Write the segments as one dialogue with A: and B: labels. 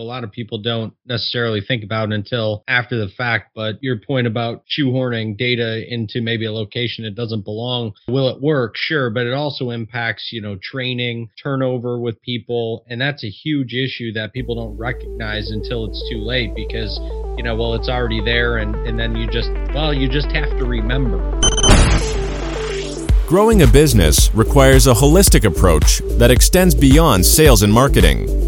A: a lot of people don't necessarily think about until after the fact. But your point about shoehorning data into maybe a location it doesn't belong, will it work? Sure, but it also impacts, you know, training, turnover with people. And that's a huge issue that people don't recognize until it's too late because, you know, well, it's already there. And, and then you just, well, you just have to remember.
B: Growing a business requires a holistic approach that extends beyond sales and marketing.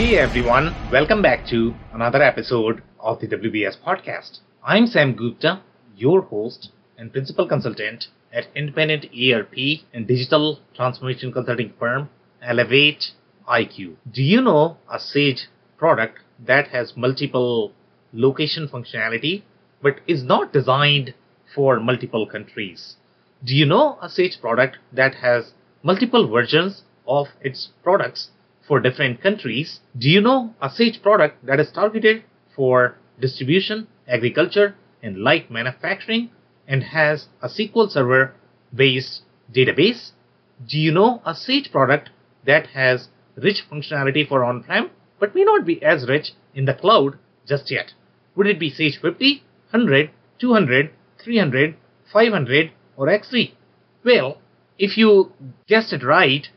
C: Hey everyone, welcome back to another episode of the WBS podcast. I'm Sam Gupta, your host and principal consultant at independent ERP and digital transformation consulting firm Elevate IQ. Do you know a Sage product that has multiple location functionality but is not designed for multiple countries? Do you know a Sage product that has multiple versions of its products for different countries? Do you know a Sage product that is targeted for distribution, agriculture, and light manufacturing and has a SQL Server based database? Do you know a Sage product that has rich functionality for on prem but may not be as rich in the cloud just yet? Would it be Sage 50, 100, 200, 300, 500, or X3? Well, if you guessed it right,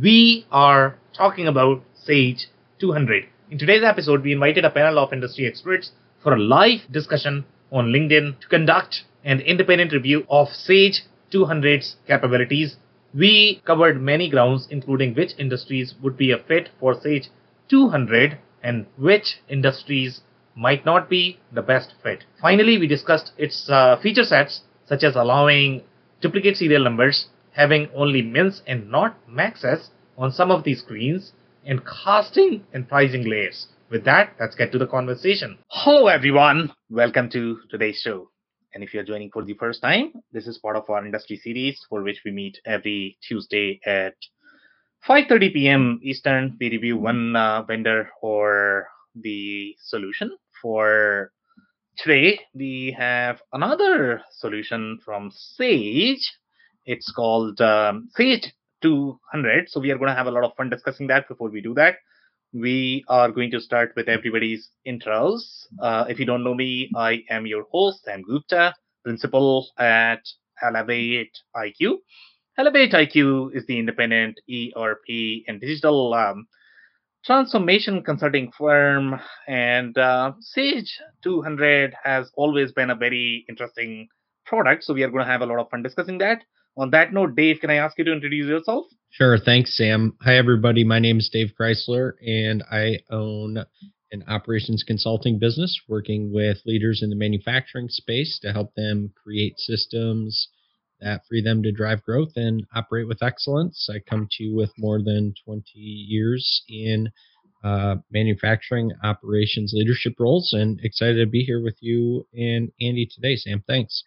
C: we are talking about Sage 200. In today's episode, we invited a panel of industry experts for a live discussion on LinkedIn to conduct an independent review of Sage 200's capabilities. We covered many grounds, including which industries would be a fit for Sage 200 and which industries might not be the best fit. Finally, we discussed its uh, feature sets, such as allowing duplicate serial numbers, having only mins and not maxes on some of these screens, and casting and pricing layers. With that, let's get to the conversation. Hello, everyone. Welcome to today's show. And if you're joining for the first time, this is part of our industry series for which we meet every Tuesday at 5:30 p.m. Eastern. We review one uh, vendor or the solution. For today, we have another solution from Sage. It's called um, Sage 200. So we are going to have a lot of fun discussing that before we do that. We are going to start with everybody's intros. Uh, if you don't know me, I am your host, Sam Gupta, principal at Elevate IQ. Elevate IQ is the independent ERP and digital um, transformation consulting firm, and uh, Sage 200 has always been a very interesting product. So we are going to have a lot of fun discussing that. On that note, Dave, can I ask you to introduce yourself?
A: Sure. Thanks, Sam. Hi, everybody. My name is Dave Chrysler, and I own an operations consulting business working with leaders in the manufacturing space to help them create systems that free them to drive growth and operate with excellence. I come to you with more than 20 years in uh, manufacturing operations leadership roles and excited to be here with you and Andy today, Sam. Thanks.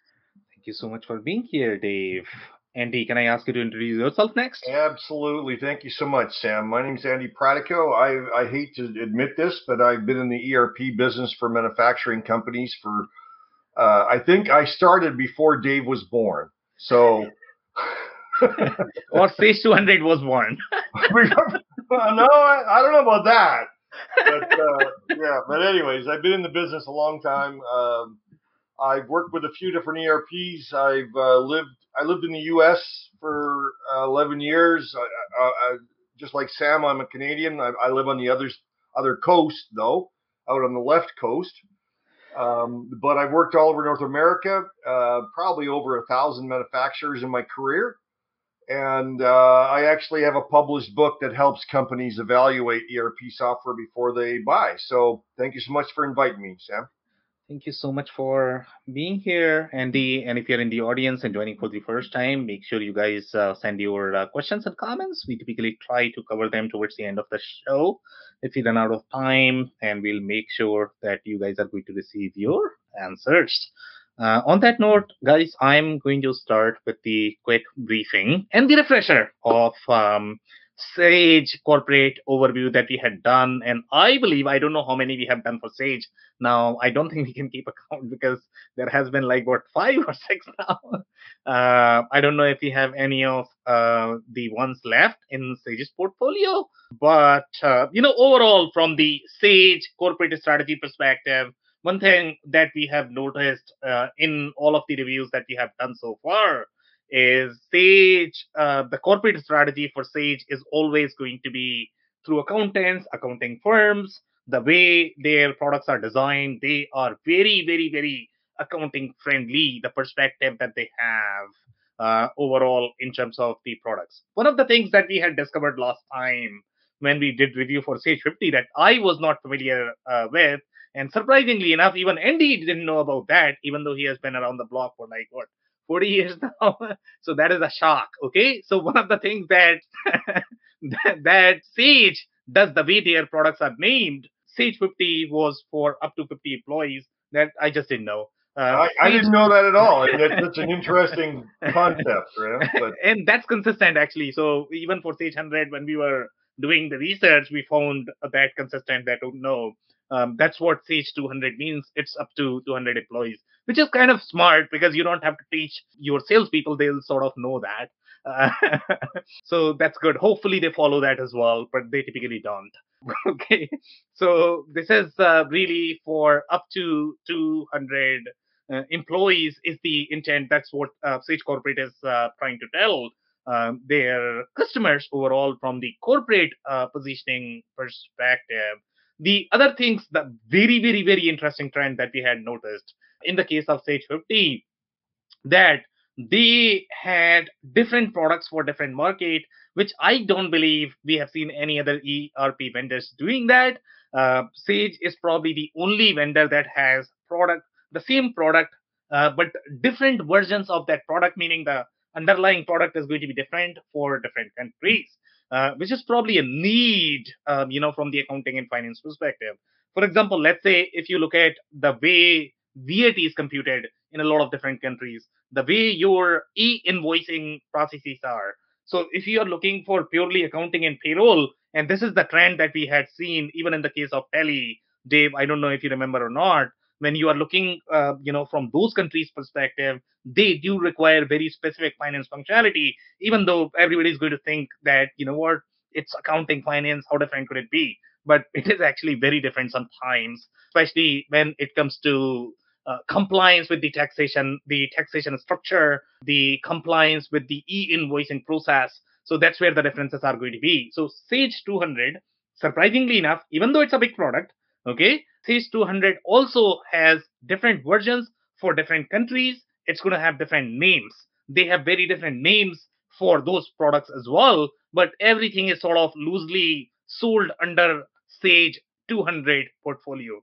C: Thank you so much for being here, Dave. Andy, can I ask you to introduce yourself next?
D: Absolutely. Thank you so much, Sam. My name is Andy Pratico. I, I hate to admit this, but I've been in the ERP business for manufacturing companies for, uh, I think I started before Dave was born. So.
C: or Sage 200 was born.
D: no, I, I, don't know about that. But uh, yeah, but anyways, I've been in the business a long time. Um, I've worked with a few different ERPs. I've uh, lived I lived in the U.S. for uh, 11 years. I, I, just like Sam, I'm a Canadian. I, I, live on the other other coast, though, out on the left coast. Um, but I've worked all over North America, uh, probably over a thousand manufacturers in my career. And uh, I actually have a published book that helps companies evaluate ERP software before they buy. So thank you so much for inviting me, Sam.
C: Thank you so much for being here, Andy. And if you're in the audience and joining for the first time, make sure you guys uh, send your uh, questions and comments. We typically try to cover them towards the end of the show. If we run out of time, and we'll make sure that you guys are going to receive your answers. Uh, on that note, guys, I'm going to start with the quick briefing and the refresher of um, Sage corporate overview that we had done. And I believe, I don't know how many we have done for Sage. Now, I don't think we can keep account because there has been like, what, five or six now? Uh, I don't know if we have any of uh, the ones left in Sage's portfolio. But, uh, you know, overall, from the Sage corporate strategy perspective, one thing that we have noticed uh, in all of the reviews that we have done so far is Sage, uh, the corporate strategy for Sage is always going to be through accountants, accounting firms, the way their products are designed, they are very, very, very accounting friendly, the perspective that they have uh, overall in terms of the products. One of the things that we had discovered last time when we did review for Sage 50 that I was not familiar uh, with, and surprisingly enough, even Andy didn't know about that, even though he has been around the block for like what 40 years now. so that is a shock. Okay. So one of the things that, that, that Sage does the way their products are named, Sage 50 was for up to 50 employees. That I just didn't know.
D: Uh, I, I, didn't know that at all. That's such an interesting concept, right?
C: But... And that's consistent actually. So even for Sage 100, when we were doing the research, we found that consistent that no, um, that's what Sage 200 means. It's up to 200 employees, which is kind of smart because you don't have to teach your salespeople. They'll sort of know that. Uh, so that's good. Hopefully they follow that as well, but they typically don't. okay. So this is uh, really for up to 200 uh, employees is the intent. That's what uh, Sage Corporate is uh, trying to tell. Um, their customers overall from the corporate uh, positioning perspective the other things, the very, very, very interesting trend that we had noticed in the case of Sage 50, that they had different products for different market, which I don't believe we have seen any other ERP vendors doing that. Uh, Sage is probably the only vendor that has product, the same product, uh, but different versions of that product, meaning the underlying product is going to be different for different countries uh, which is probably a need, um, you know, from the accounting and finance perspective. For example, let's say if you look at the way VAT is computed in a lot of different countries, the way your e-invoicing processes are. So if you are looking for purely accounting and payroll, and this is the trend that we had seen even in the case of Tele, Dave, I don't know if you remember or not, when you are looking, uh, you know, from those countries' perspective, they do require very specific finance functionality. Even though everybody is going to think that, you know, what it's accounting finance, how different could it be? But it is actually very different sometimes, especially when it comes to uh, compliance with the taxation, the taxation structure, the compliance with the e-invoicing process. So that's where the differences are going to be. So Sage 200, surprisingly enough, even though it's a big product, okay, Sage 200 also has different versions for different countries. It's going to have different names. They have very different names for those products as well, but everything is sort of loosely sold under Sage 200 portfolio.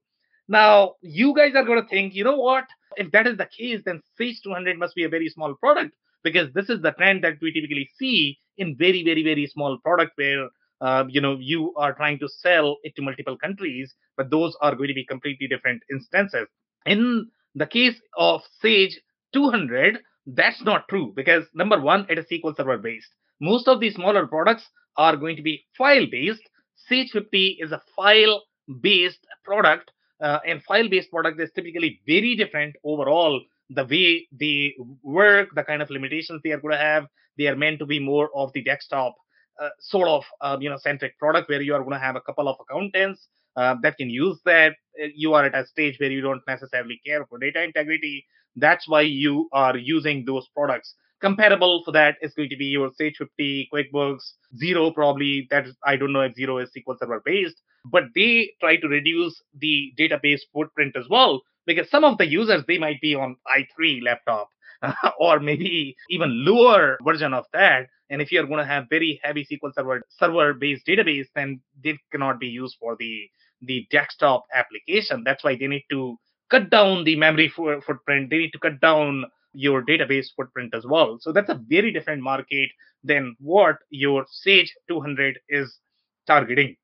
C: Now, you guys are going to think, you know what? If that is the case, then Sage 200 must be a very small product because this is the trend that we typically see in very, very, very small product where uh, you know you are trying to sell it to multiple countries but those are going to be completely different instances. In the case of sage 200 that's not true because number one it is sql server based most of these smaller products are going to be file based sage 50 is a file based product uh, and file based product is typically very different overall. The way they work the kind of limitations they are going to have they are meant to be more of the desktop uh, sort of um, you know centric product where you are going to have a couple of accountants uh, that can use that. Uh, you are at a stage where you don't necessarily care for data integrity. That's why you are using those products. Comparable for that is going to be your Sage 50, QuickBooks, Xero probably. That I don't know if Xero is SQL Server based, but they try to reduce the database footprint as well because some of the users they might be on i3 laptop or maybe even lower version of that and if you're going to have very heavy SQL Server server based database, then they cannot be used for the the desktop application. That's why they need to cut down the memory footprint. They need to cut down your database footprint as well. So that's a very different market than what your Sage 200 is targeting.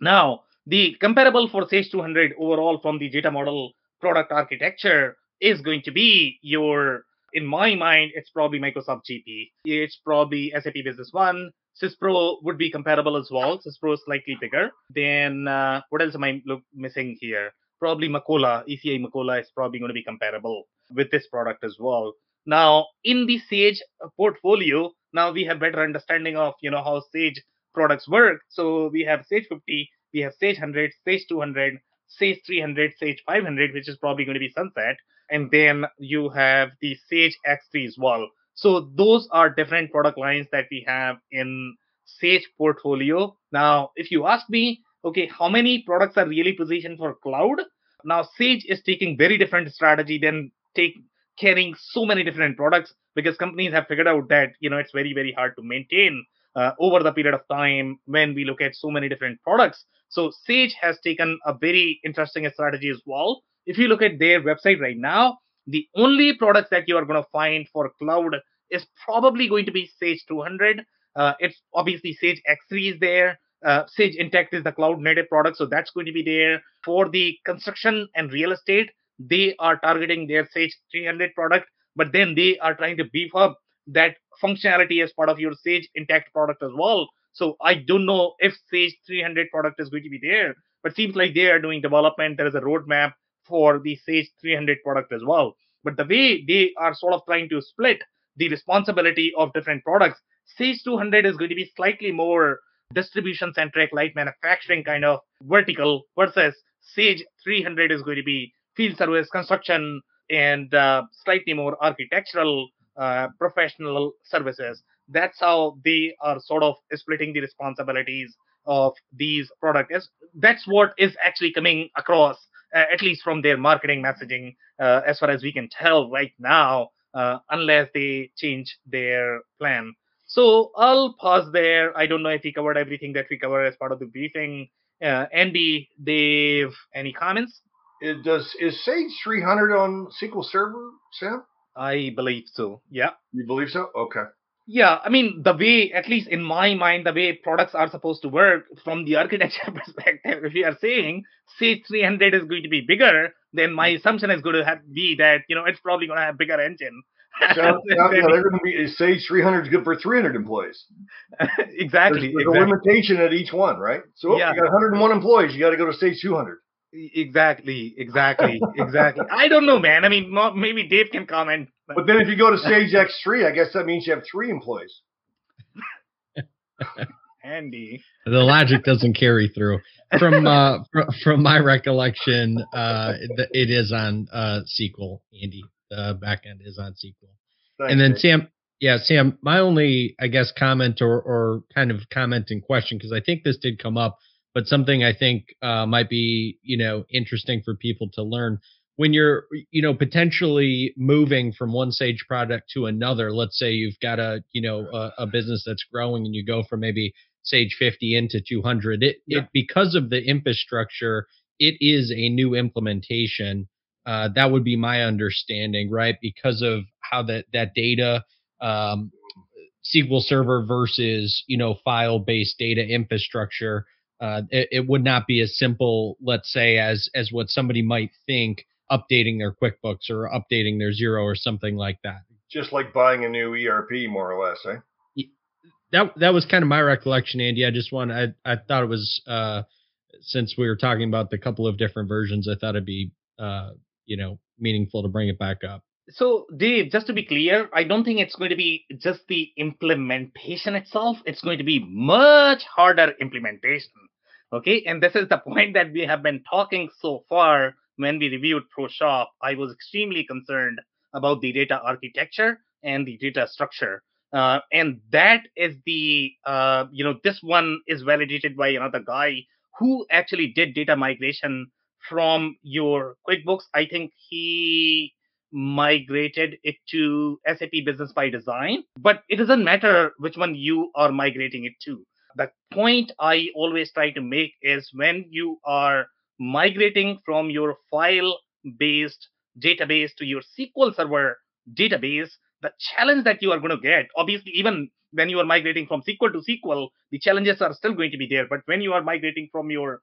C: Now, the comparable for Sage 200 overall from the data model product architecture is going to be your, in my mind, it's probably Microsoft GP. It's probably SAP Business One. SysPro would be comparable as well. SysPro is slightly bigger. Then uh, what else am I look, missing here? Probably Macola, ECI Macola is probably going to be comparable with this product as well. Now, in the Sage portfolio, now we have better understanding of you know how Sage products work. So we have Sage 50, we have Sage 100, Sage 200, Sage 300, Sage 500, which is probably going to be sunset, and then you have the Sage X3 as well. So those are different product lines that we have in Sage portfolio. Now, if you ask me, okay, how many products are really positioned for cloud? Now, Sage is taking very different strategy than take carrying so many different products because companies have figured out that you know it's very very hard to maintain uh, over the period of time when we look at so many different products so sage has taken a very interesting strategy as well if you look at their website right now the only products that you are going to find for cloud is probably going to be sage 200 uh, it's obviously sage x3 is there uh, Sage Intacct is the cloud native product, so that's going to be there for the construction and real estate they are targeting their Sage 300 product, but then they are trying to beef up that functionality as part of your Sage Intacct product as well. So I don't know if Sage 300 product is going to be there, but seems like they are doing development. There is a roadmap for the Sage 300 product as well. But the way they are sort of trying to split the responsibility of different products, Sage 200 is going to be slightly more distribution centric, light manufacturing kind of vertical versus Sage 300 is going to be field service, construction, and uh, slightly more architectural uh, professional services. That's how they are sort of splitting the responsibilities of these products. That's what is actually coming across, at least from their marketing messaging, uh, as far as we can tell right now, uh, unless they change their plan. So I'll pause there. I don't know if we covered everything that we covered as part of the briefing. Uh, Andy, Dave, any comments?
D: It does is Sage 300 on SQL Server, Sam?
C: I believe so. Yeah.
D: You believe so? Okay.
C: Yeah, I mean the way, at least in my mind, the way products are supposed to work from the architecture perspective. If you are saying Sage 300 is going to be bigger, then my assumption is going to have, be that you know it's probably going to have bigger engine.
D: So, yeah, they're going to be Sage 300 is good for 300 employees.
C: exactly.
D: There's, there's
C: exactly.
D: a limitation at each one, right? So oh, yeah. you got 101 employees, you got to go to Sage 200.
C: Exactly, exactly, exactly. I don't know, man. I mean, maybe Dave can comment.
D: But then if you go to Sage X3, I guess that means you have three employees.
C: Andy.
A: The logic doesn't carry through. From uh, fr- from my recollection, uh, it is on uh, SQL. Andy, the backend is on SQL. Thanks, and then Dave. Sam, yeah, Sam. My only, I guess, comment or or kind of comment and question because I think this did come up but something I think uh, might be you know interesting for people to learn when you're you know potentially moving from one Sage product to another. Let's say you've got a you know a, a business that's growing and you go from maybe Sage 50 into 200. It yeah. it because of the infrastructure, it is a new implementation. Uh, that would be my understanding, right? Because of how that that data um, SQL Server versus you know file based data infrastructure uh, it, it, would not be as simple, let's say, as as what somebody might think updating their QuickBooks or updating their Xero or something like that.
D: Just like buying a new ERP, more or less, eh?
A: That that was kind of my recollection, Andy. I just want I I thought it was uh, since we were talking about the couple of different versions, I thought it'd be uh, you know meaningful to bring it back up.
C: So, Dave, just to be clear, I don't think it's going to be just the implementation itself. It's going to be much harder implementation. Okay, and this is the point that we have been talking so far when we reviewed ProShop. I was extremely concerned about the data architecture and the data structure. Uh, and that is the, uh, you know, this one is validated by another guy who actually did data migration from your QuickBooks. I think he migrated it to SAP Business by Design, but it doesn't matter which one you are migrating it to the point I always try to make is when you are migrating from your file based database to your SQL Server database, the challenge that you are going to get, obviously, even when you are migrating from SQL to SQL, the challenges are still going to be there. But when you are migrating from your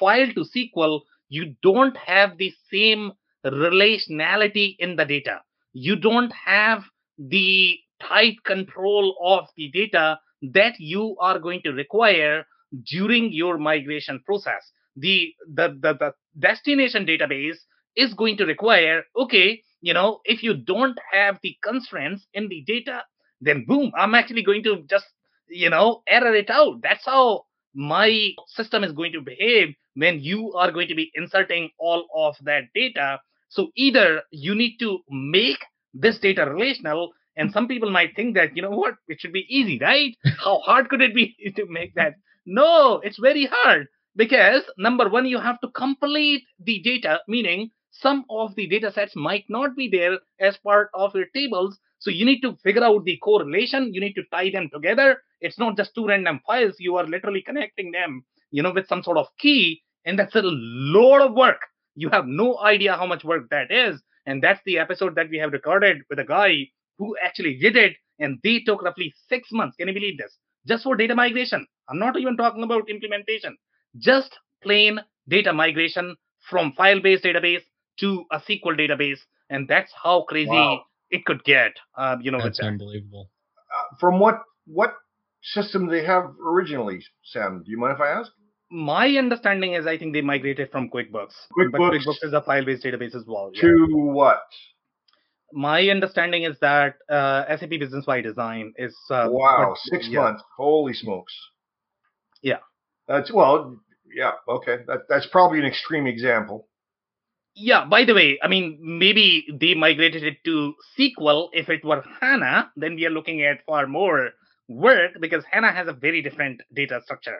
C: file to SQL, you don't have the same relationality in the data. You don't have the tight control of the data that you are going to require during your migration process. The, the, the, the destination database is going to require, okay, you know, if you don't have the constraints in the data, then boom, I'm actually going to just, you know, error it out. That's how my system is going to behave when you are going to be inserting all of that data. So either you need to make this data relational, and some people might think that, you know what, it should be easy, right? How hard could it be to make that? No, it's very hard because number one, you have to complete the data, meaning some of the data sets might not be there as part of your tables. So you need to figure out the correlation. You need to tie them together. It's not just two random files. You are literally connecting them, you know, with some sort of key. And that's a lot of work. You have no idea how much work that is. And that's the episode that we have recorded with a guy who actually did it. And they took roughly six months. Can you believe this? Just for data migration. I'm not even talking about implementation. Just plain data migration from file based database to a SQL database. And that's how crazy
D: Wow.
C: it could get. Um, you know, with
A: That's
C: that.
A: unbelievable.
D: Uh, from what what system they have originally, Sam? Do you mind if I ask?
C: My understanding is I think they migrated from QuickBooks. But
D: QuickBooks
C: QuickBooks is a file based database as well. yeah.
D: To what?
C: My understanding is that uh, SAP Business by Design is. Uh,
D: wow,
C: what-
D: six
C: yeah.
D: months. Holy smokes.
C: Yeah.
D: That's well, yeah, okay. That that's probably an extreme example.
C: Yeah, by the way, I mean, maybe they migrated it to SQL. If it were HANA, then we are looking at far more work because HANA has a very different data structure.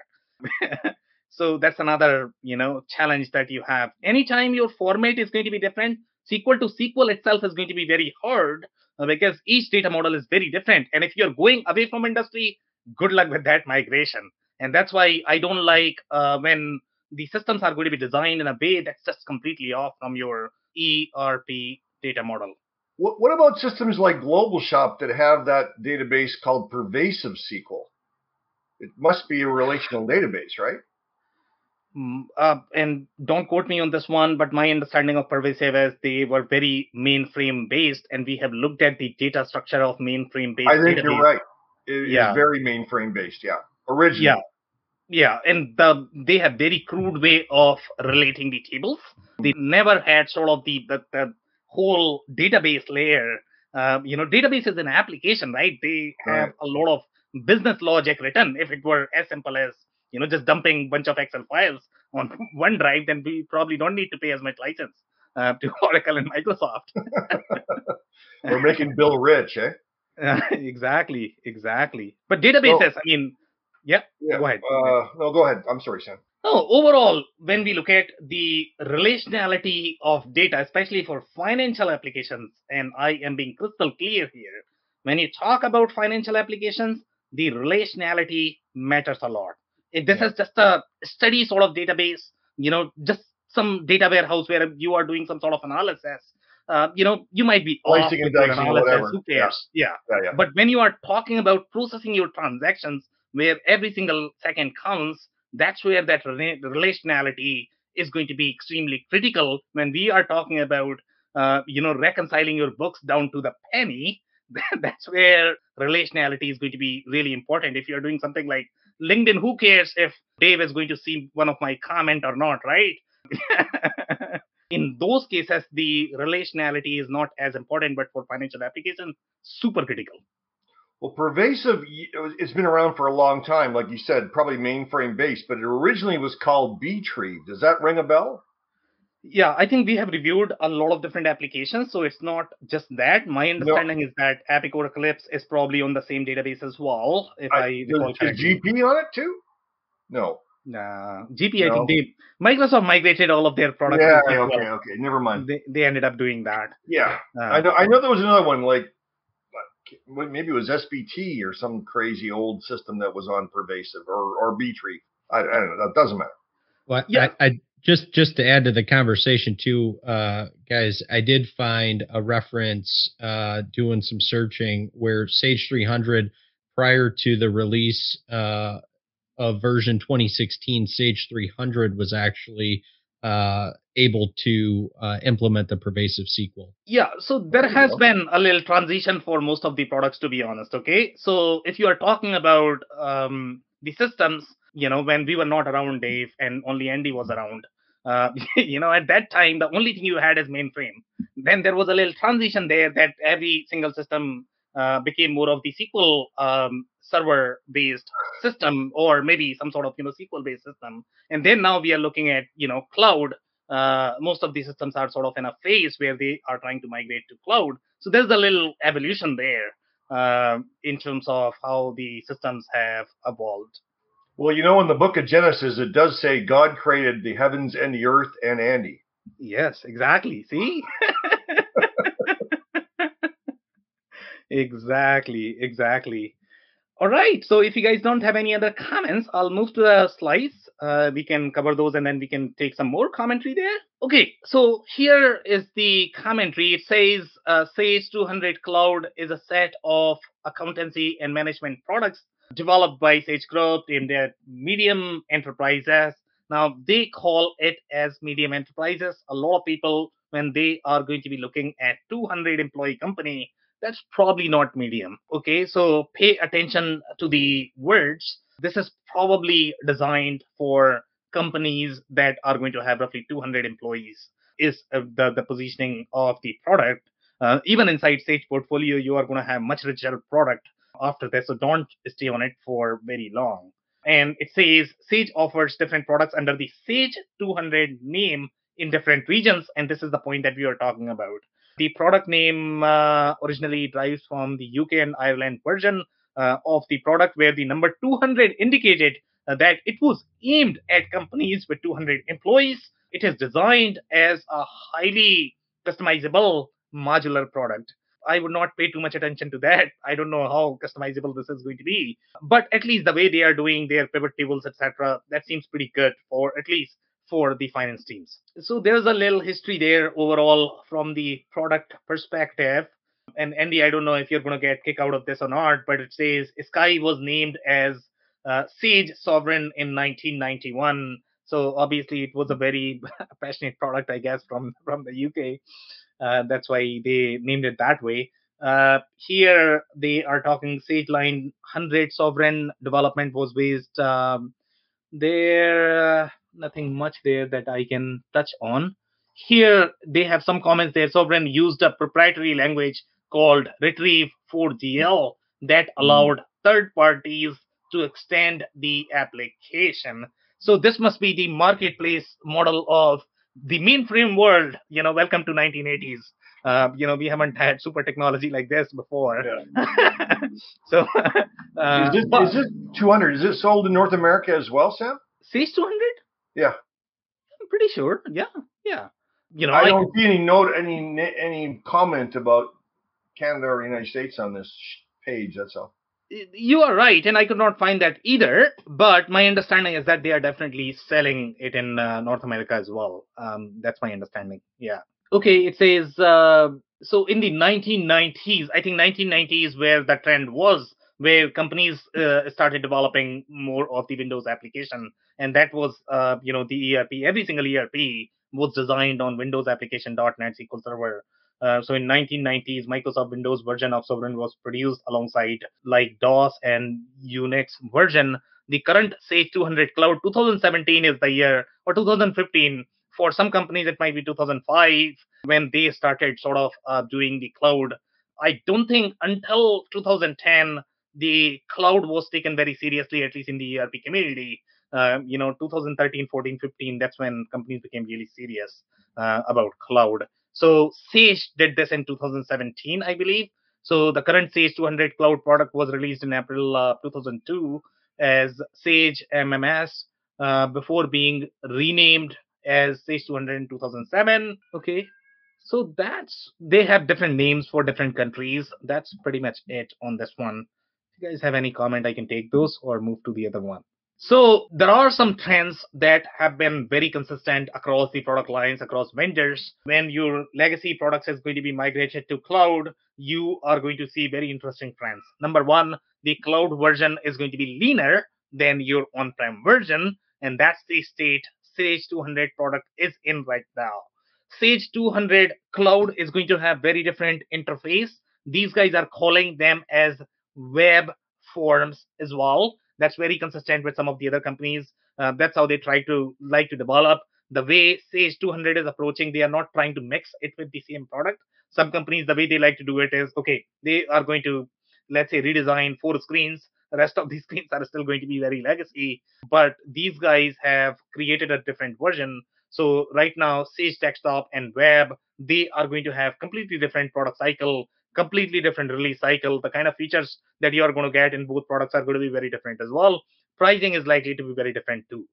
C: so that's another, you know, challenge that you have. Anytime your format is going to be different, SQL to SQL itself is going to be very hard uh, because each data model is very different. And if you're going away from industry, good luck with that migration. And that's why I don't like uh, when the systems are going to be designed in a way that's just completely off from your ERP data model.
D: What what about systems like Global Shop that have that database called Pervasive SQL? It must be a relational database, right?
C: Mm, Uh, and don't quote me on this one, but my understanding of Pervasive is they were very mainframe based, and we have looked at the data structure of mainframe based
D: I think
C: database.
D: you're right. It is
C: Yeah.
D: very mainframe based, yeah. Original.
C: Yeah. Yeah, and the, they have very crude way of relating the tables. They never had sort of the the, the whole database layer. Uh, you know, database is an application, right? They have
D: Right.
C: a lot of business logic written. If it were as simple as you know just dumping bunch of Excel files on one drive, then we probably don't need to pay as much license uh, to Oracle and Microsoft.
D: We're making Bill rich, eh?
C: Uh, exactly, exactly. But databases, I mean, yeah.
D: Yeah.
C: Go ahead.
D: Uh, no, go ahead. I'm sorry, Sam.
C: No, overall, when we look at the relationality of data, especially for financial applications, and I am being crystal clear here, when you talk about financial applications, the relationality matters a lot. If this
D: Yeah.
C: is just a steady sort of database, you know, just some data warehouse where you are doing some sort of analysis, uh, you know, you might be off with analysis.
D: whatever.
C: Who cares? yeah.
D: Yeah, yeah.
C: But when you are talking about processing your transactions, where every single second counts, that's where that rela- relationality is going to be extremely critical. When we are talking about, uh, you know, reconciling your books down to the penny, that's where relationality is going to be really important. If you're doing something like LinkedIn, who cares if Dave is going to see one of my comment or not, right? In those cases, the relationality is not as important, but for financial applications, super critical.
D: Well, pervasive, y- it was- it's been around for a long time, like you said, probably mainframe based, but it originally was called Btrieve. Does that ring a bell?
C: Yeah, I think we have reviewed a lot of different applications, so it's not just that. My understanding is that Epicor Eclipse is probably on the same database as well, if I,
D: I-
C: recall
D: Is, is. GP on it too? No.
C: Nah, GP, I think they Microsoft migrated all of their products.
D: yeah.
C: to SQL.
D: Okay. Okay. Never mind.
C: They, they ended up doing that.
D: Yeah.
C: Uh,
D: I know. I know there was another one like, maybe it was SBT or some crazy old system that was on pervasive or or Btrieve. I, I don't know. That doesn't matter.
A: Well,
C: Yeah.
A: I, I just just to add to the conversation too, uh, guys, I did find a reference uh, doing some searching where Sage 300 prior to the release uh, of version 2016, Sage 300 was actually uh, able to uh, implement the pervasive SQL.
C: Yeah, so there has been a little transition for most of the products, to be honest. Okay, so if you are talking about um, the systems, you know, when we were not around, Dave, and only Andy was around. Uh, you know, at that time, the only thing you had is mainframe. Then there was a little transition there that every single system uh, became more of the SQL um, server based system or maybe some sort of you know SQL based system. And then now we are looking at you know cloud. Uh, most of these systems are sort of in a phase where they are trying to migrate to cloud. So there's a little evolution there uh, in terms of how the systems have evolved.
D: Well, you know, in the book of Genesis, it does say God created the heavens and the earth and Andy.
C: Yes, exactly. See? exactly, exactly. All right. So if you guys don't have any other comments, I'll move to the slides. Uh, we can cover those and then we can take some more commentary there. Okay. So here is the commentary. It says uh, Sage 200 Cloud is a set of accountancy and management products developed by Sage Group in their medium enterprises. Now they call it as medium enterprises. A lot of people, when they are going to be looking at 200 employee company, that's probably not medium. Okay, so pay attention to the words. This is probably designed for companies that are going to have roughly 200 employees. Is uh, the the positioning of the product? Uh, even inside Sage portfolio, you are going to have much richer product after this. So don't stay on it for very long. And it says Sage offers different products under the Sage 200 name in different regions, and this is the point that we are talking about. The product name uh, originally derives from the UK and Ireland version uh, of the product, where the number 200 indicated uh, that it was aimed at companies with 200 employees. It is designed as a highly customizable modular product. I would not pay too much attention to that. I don't know how customizable this is going to be, but at least the way they are doing their pivot tables, etc., that seems pretty good for at least for the finance teams. So there's a little history there overall from the product perspective. And Andy, I don't know if you're going to get kicked out of this or not, but it says Sky was named as uh, Sage Sovereign in 1991. So obviously it was a very passionate product, I guess, from from the UK. Uh, that's why they named it that way. Uh, here they are talking Sage Line 100 Sovereign development was based um, there. Nothing much there that I can touch on. Here they have some comments there. Sovereign used a proprietary language called Retrieve 4GL that hmm. allowed third parties to extend the application. So this must be the marketplace model of the mainframe world. You know, welcome to 1980s. Uh, you know, we haven't had super technology like this before. Yeah. so,
D: uh, is, this, is this 200? Is it sold in North America as well, Sam?
C: Sage 200?
D: Yeah.
C: I'm pretty sure. Yeah. Yeah.
D: You know, I, I don't see any note, any any comment about Canada or United States on this page. That's all.
C: You are right, and I could not find that either. But my understanding is that they are definitely selling it in uh, North America as well. Um, that's my understanding. Yeah. Okay. It says uh, so in the 1990s. I think 1990s where the trend was where companies uh, started developing more of the Windows application, and that was, uh, you know, the ERP. Every single ERP was designed on Windows application .NET SQL Server. Uh, so in 1990s, Microsoft Windows version of Sovereign was produced alongside like DOS and Unix version. The current Sage 200 Cloud 2017 is the year, or 2015. For some companies, it might be 2005 when they started sort of uh, doing the cloud. I don't think until 2010 the cloud was taken very seriously, at least in the ERP community. Uh, you know, 2013, 14, 15, that's when companies became really serious uh, about cloud. So Sage did this in 2017, I believe. So the current Sage 200 cloud product was released in April uh, 2002 as Sage MMS uh, before being renamed as Sage 200 in 2007. Okay. So that's they have different names for different countries. That's pretty much it on this one. You guys have any comment, I can take those or move to the other one. So there are some trends that have been very consistent across the product lines, across vendors. When your legacy products is going to be migrated to cloud, you are going to see very interesting trends. Number one, the cloud version is going to be leaner than your on-prem version, and that's the state Sage 200 product is in right now. Sage 200 Cloud is going to have very different interface. These guys are calling them as web forms as well. That's very consistent with some of the other companies. Uh, that's how they try to like to develop. The way Sage 200 is approaching, they are not trying to mix it with the same product. Some companies, the way they like to do it is okay, they are going to, let's say, redesign four screens. The rest of these screens are still going to be very legacy, but these guys have created a different version so right now, Sage Desktop and Web, they are going to have completely different product cycle, completely different release cycle. The kind of features that you are going to get in both products are going to be very different as well. Pricing is likely to be very different too.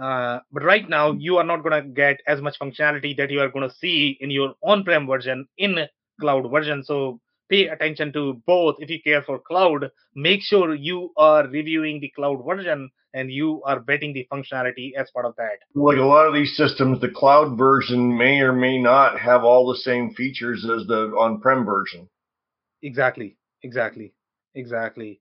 C: Uh, but right now, you are not going to get as much functionality that you are going to see in your on-prem version in cloud version. So pay attention to both. If you care for cloud, make sure you are reviewing the cloud version and you are betting the functionality as part of that.
D: Like a lot of these systems, the cloud version may or may not have all the same features as the on-prem version.
C: Exactly, exactly, exactly.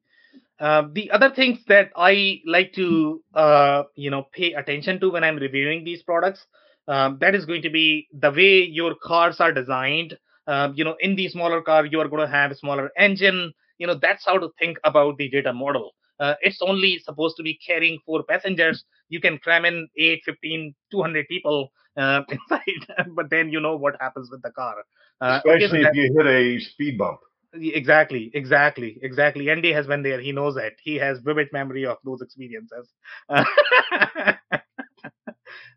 C: Uh, the other things that I like to, uh, you know, pay attention to when I'm reviewing these products, um, that is going to be the way your cars are designed. Uh, you know, in the smaller car, you are going to have a smaller engine. You know, that's how to think about the data model uh, it's only supposed to be carrying four passengers. You can cram in 8, 15, 200 people uh, inside, but then you know what happens with the car.
D: Uh, Especially if you hit a speed bump.
C: Exactly, exactly, exactly. Andy has been there. He knows it. He has vivid memory of those experiences.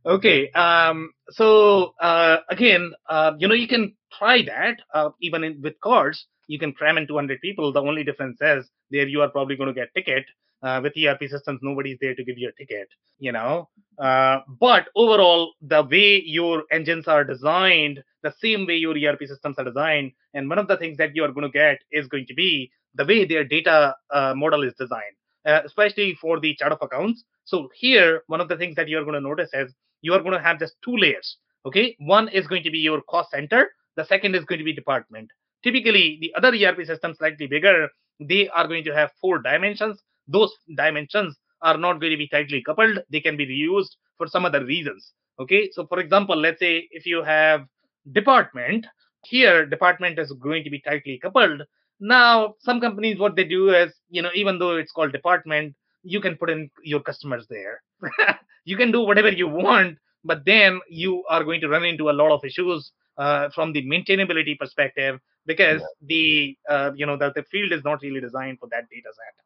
C: okay. Um, so uh, again, uh, you know, you can try that uh, even in, with cars you can cram in 200 people. The only difference is there you are probably going to get ticket. Uh, with ERP systems, nobody's there to give you a ticket, you know. Uh, but overall, the way your engines are designed, the same way your ERP systems are designed, and one of the things that you are going to get is going to be the way their data uh, model is designed, uh, especially for the chart of accounts. So here, one of the things that you are going to notice is you are going to have just two layers. Okay, one is going to be your cost center. The second is going to be department. Typically, the other ERP systems, slightly bigger, they are going to have four dimensions. Those dimensions are not going to be tightly coupled. They can be reused for some other reasons. Okay, so for example, let's say if you have department, here department is going to be tightly coupled. Now, some companies, what they do is, you know, even though it's called department, you can put in your customers there. you can do whatever you want, but then you are going to run into a lot of issues uh, from the maintainability perspective because yeah. the uh, you know the, the field is not really designed for that data set.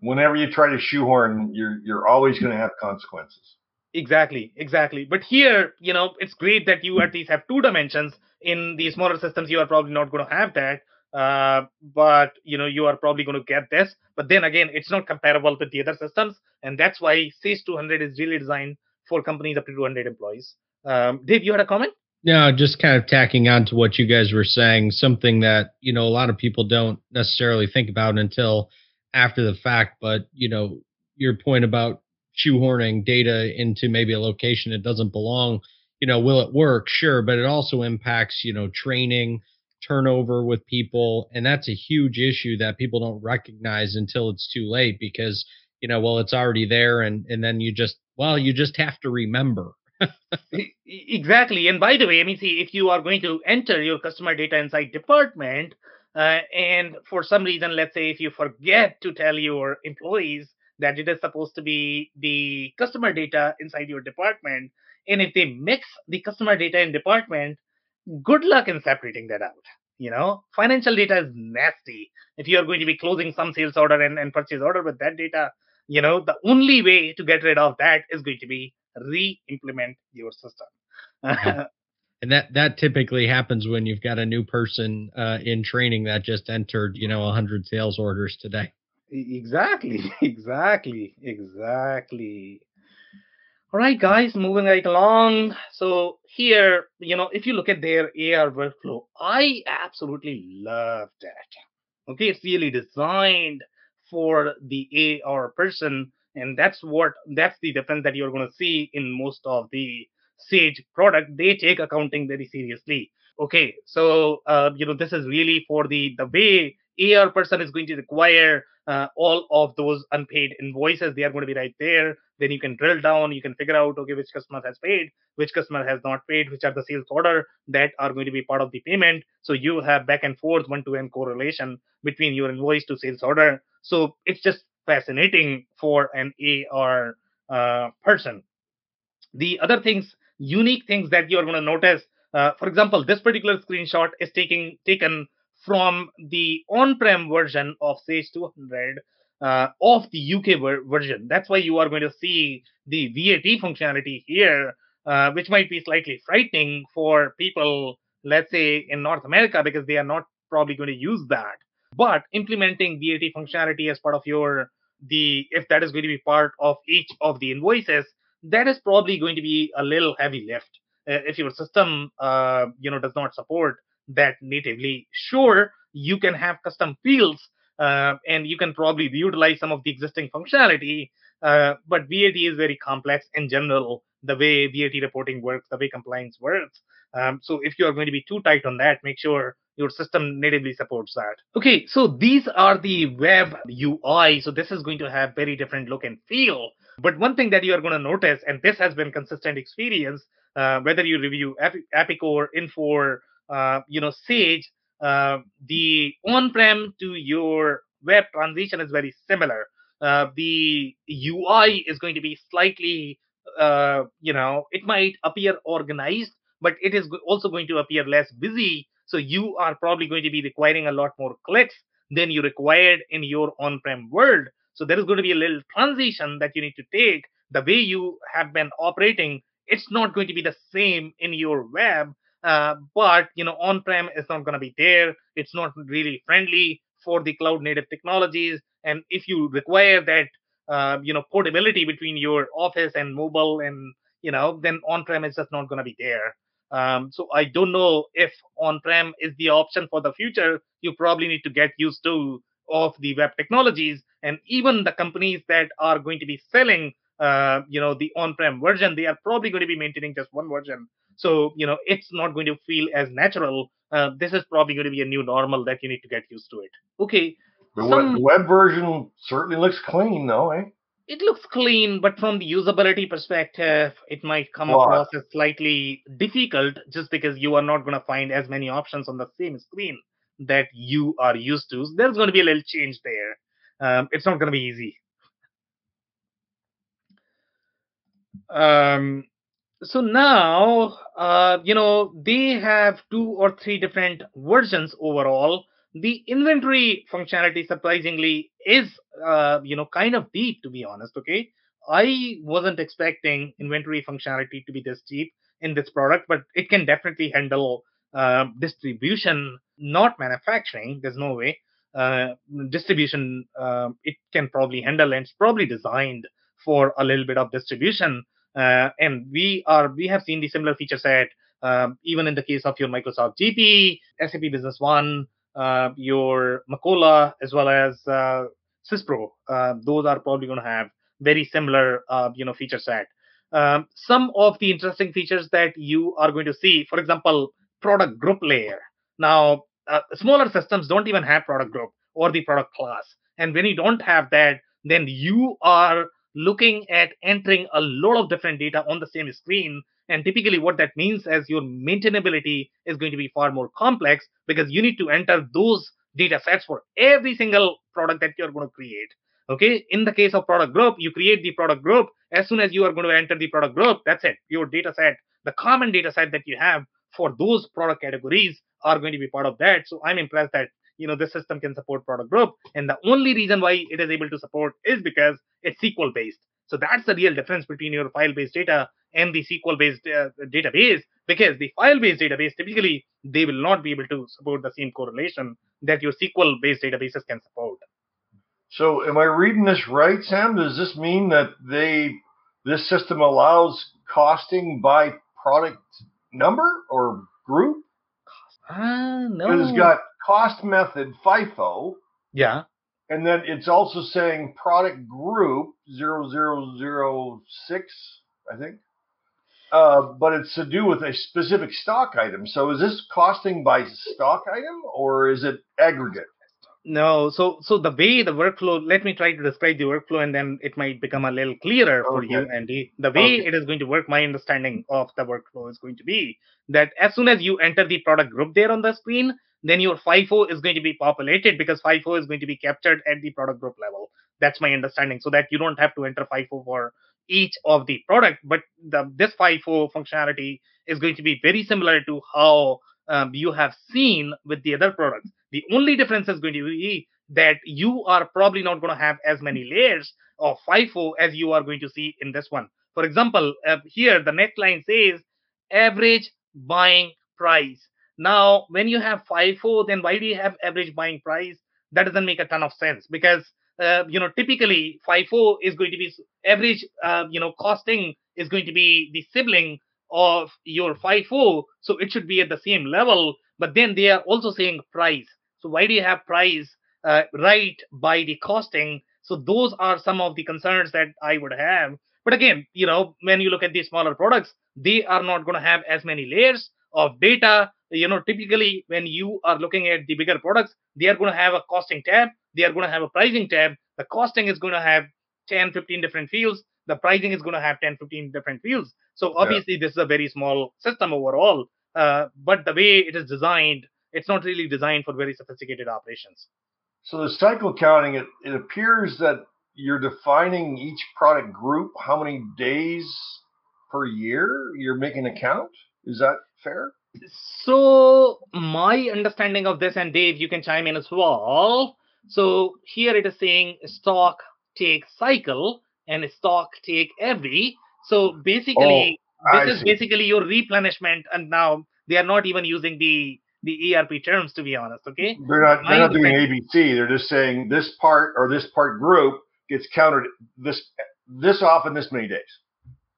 D: Whenever you try to shoehorn you're you're always going to have consequences.
C: Exactly exactly. But here you know it's great that you at least have two dimensions. In the smaller systems you are probably not going to have that uh, but you know you are probably going to get this. But then again it's not comparable with the other systems and that's why sage 200 is really designed for companies up to 200 employees. Um, dave you had a comment
A: no, just kind of tacking on to what you guys were saying, something that, you know, a lot of people don't necessarily think about until after the fact. But, you know, your point about shoehorning data into maybe a location it doesn't belong, you know, will it work? Sure. But it also impacts, you know, training, turnover with people. And that's a huge issue that people don't recognize until it's too late because, you know, well, it's already there. And, and then you just, well, you just have to remember
C: exactly. And by the way, I mean, see, if you are going to enter your customer data inside department, uh, and for some reason, let's say if you forget to tell your employees that it is supposed to be the customer data inside your department, and if they mix the customer data in department, good luck in separating that out. You know, financial data is nasty. If you are going to be closing some sales order and, and purchase order with that data, you know, the only way to get rid of that is going to be re-implement your system.
A: and that that typically happens when you've got a new person uh, in training that just entered, you know, 100 sales orders today.
C: Exactly, exactly, exactly. All right, guys, moving right along. So here, you know, if you look at their AR workflow, I absolutely love that. Okay, it's really designed for the AR person. And that's what that's the difference that you're going to see in most of the Sage product. They take accounting very seriously. Okay, so uh, you know this is really for the the way AR person is going to require uh, all of those unpaid invoices. They are going to be right there. Then you can drill down. You can figure out okay which customer has paid, which customer has not paid, which are the sales order that are going to be part of the payment. So you have back and forth one to one correlation between your invoice to sales order. So it's just fascinating for an AR uh, person. The other things, unique things that you are going to notice. Uh, for example, this particular screenshot is taking taken from the on-prem version of Sage 200 uh, of the UK ver- version. That's why you are going to see the VAT functionality here, uh, which might be slightly frightening for people, let's say in North America, because they are not probably going to use that. But implementing VAT functionality as part of your the if that is going to be part of each of the invoices, that is probably going to be a little heavy lift. Uh, if your system, uh, you know, does not support that natively. Sure, you can have custom fields uh, and you can probably utilize some of the existing functionality, uh, but VAT is very complex in general, the way VAT reporting works, the way compliance works. Um, so if you are going to be too tight on that, make sure your system natively supports that. Okay, so these are the web UI. So this is going to have very different look and feel. But one thing that you are going to notice, and this has been consistent experience, uh, whether you review Epicor, Infor, uh, you know, Sage, uh, the on-prem to your web transition is very similar. Uh, the UI is going to be slightly, uh, you know, it might appear organized, but it is also going to appear less busy. So you are probably going to be requiring a lot more clicks than you required in your on-prem world. So there is going to be a little transition that you need to take. The way you have been operating, it's not going to be the same in your web uh, but you know, on-prem is not going to be there. It's not really friendly for the cloud-native technologies. And if you require that, uh, you know, portability between your office and mobile, and you know, then on-prem is just not going to be there. Um, so I don't know if on-prem is the option for the future. You probably need to get used to of the web technologies, and even the companies that are going to be selling, uh, you know, the on-prem version, they are probably going to be maintaining just one version so, you know, it's not going to feel as natural. Uh, this is probably going to be a new normal that you need to get used to it. Okay.
D: The, some, web, the web version certainly looks clean, though, eh?
C: It looks clean, but from the usability perspective, it might come across as slightly difficult just because you are not going to find as many options on the same screen that you are used to. So there's going to be a little change there. Um, it's not going to be easy. Um, so now uh, you know they have two or three different versions overall the inventory functionality surprisingly is uh, you know kind of deep to be honest okay? I wasn't expecting inventory functionality to be this deep in this product but it can definitely handle uh, distribution not manufacturing there's no way. Uh, distribution uh, it can probably handle and it's probably designed for a little bit of distribution. Uh, and we are we have seen the similar feature set um, even in the case of your Microsoft GP, SAP Business One, uh, your Macola, as well as uh, Syspro. Uh, those are probably going to have very similar, uh, you know, feature set. Um, some of the interesting features that you are going to see, for example, product group layer. Now, uh, smaller systems don't even have product group or the product class, and when you don't have that, then you are looking at entering a lot of different data on the same screen. And typically, what that means is your maintainability is going to be far more complex because you need to enter those data sets for every single product that you're going to create. Okay, in the case of product group, you create the product group. As soon as you are going to enter the product group, that's it. Your data set, the common data set that you have for those product categories are going to be part of that. So I'm impressed that you know the system can support product group and the only reason why it is able to support is because it's sql based so that's the real difference between your file based data and the sql based uh, database because the file based database typically they will not be able to support the same correlation that your sql based databases can support
D: so am i reading this right sam does this mean that they this system allows costing by product number or group
C: uh, no.
D: It's got cost method FIFO.
C: Yeah.
D: And then it's also saying product group 0006, I think. Uh, but it's to do with a specific stock item. So is this costing by stock item or is it aggregate?
C: No, so so the way the workflow, let me try to describe the workflow and then it might become a little clearer for you,
D: Okay.
C: Andy. The way
D: Okay.
C: it is going to work, my understanding of the workflow is going to be that as soon as you enter the product group there on the screen, then your FIFO is going to be populated because FIFO is going to be captured at the product group level. That's my understanding. So that you don't have to enter FIFO for each of the product, but the this FIFO functionality is going to be very similar to how um, you have seen with the other products. The only difference is going to be that you are probably not going to have as many layers of FIFO as you are going to see in this one. For example, uh, here the next line says average buying price. Now, when you have FIFO, then why do you have average buying price? That doesn't make a ton of sense because uh, you know typically FIFO is going to be average. Uh, you know, costing is going to be the sibling of your FIFO, so it should be at the same level. But then they are also saying price. So why do you have price uh, right by the costing? So those are some of the concerns that I would have. But again, you know, when you look at these smaller products, they are not going to have as many layers of data. You know, typically when you are looking at the bigger products, they are going to have a costing tab, they are going to have a pricing tab. The costing is going to have 10, 15 different fields. The pricing is going to have 10, 15 different fields. So obviously, this is a very small system overall. Uh, but the way it is designed, it's not really designed for very sophisticated operations.
D: So the cycle counting, it, it appears that you're defining each product group, how many days per year you're making a count. Is that fair?
C: So my understanding of this, and Dave, you can chime in as well. So here it is saying stock take cycle and stock take every. So basically,
D: Oh, I
C: this is
D: see.
C: basically your replenishment, and now they are not even using the the ERP terms to be honest. Okay.
D: They're not. They're not doing ABC. They're just saying this part or this part group gets counted this this often this many days.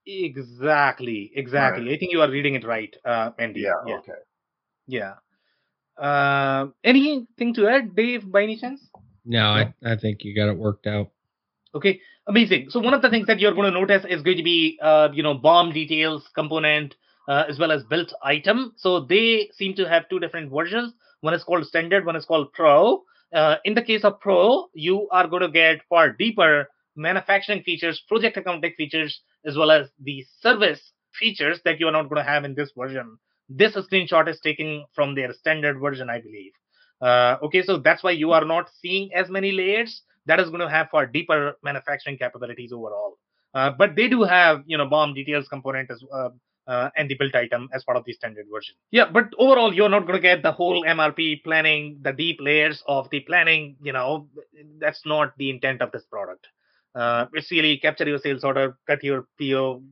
C: Exactly. Exactly. I think you are reading it right, uh, Andy.
D: Yeah.
C: Yeah.
D: Okay.
C: Yeah. Uh, anything to add, Dave, by any chance?
A: No, I, I think you got it worked out.
C: Okay, amazing. So one of the things that you're going to notice is going to be, uh, you know, BOM details component uh, as well as built item. So they seem to have two different versions. One is called standard, one is called pro. Uh, in the case of pro, you are going to get far deeper manufacturing features, project accounting features, as well as the service features that you are not going to have in this version. This screenshot is taken from their standard version, I believe. Uh, okay, so that's why you are not seeing as many layers. That is going to have far deeper manufacturing capabilities overall. Uh, but they do have, you know, BOM details component as uh, uh, and the built item as part of the standard version. Yeah, but overall, you're not going to get the whole MRP planning, the deep layers of the planning. You know, that's not the intent of this product. Uh, it's really capture your sales order, cut your PO,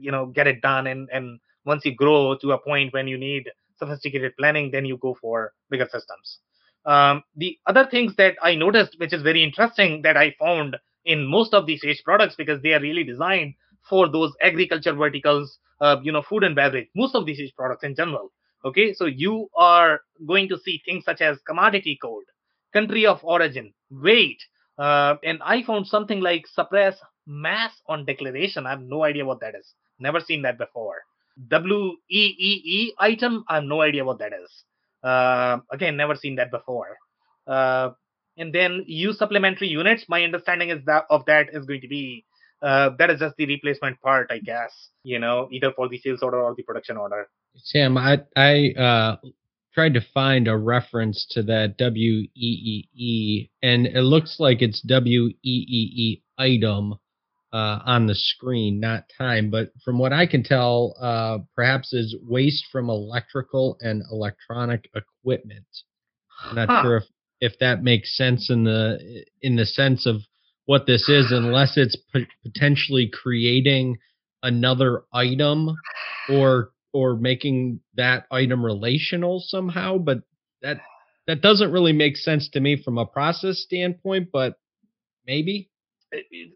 C: you know, get it done, and and once you grow to a point when you need sophisticated planning, then you go for bigger systems. Um, the other things that I noticed, which is very interesting, that I found in most of these Sage products because they are really designed for those agriculture verticals, uh, you know, food and beverage. Most of these Sage products in general. Okay, so you are going to see things such as commodity code, country of origin, weight, uh, and I found something like suppress mass on declaration. I have no idea what that is. Never seen that before. W E E E item. I have no idea what that is. Uh, again, never seen that before. Uh, and then use supplementary units. My understanding is that of that is going to be uh, that is just the replacement part, I guess. You know, either for the sales order or the production order.
A: Sam, I I uh, tried to find a reference to that W E E E, and it looks like it's W E E E item uh, on the screen, not time. But from what I can tell, uh, perhaps is waste from electrical and electronic equipment. I'm not
C: Huh.
A: sure if if that makes sense in the in the sense of what this is, unless it's p- potentially creating another item or or making that item relational somehow but that that doesn't really make sense to me from a process standpoint but maybe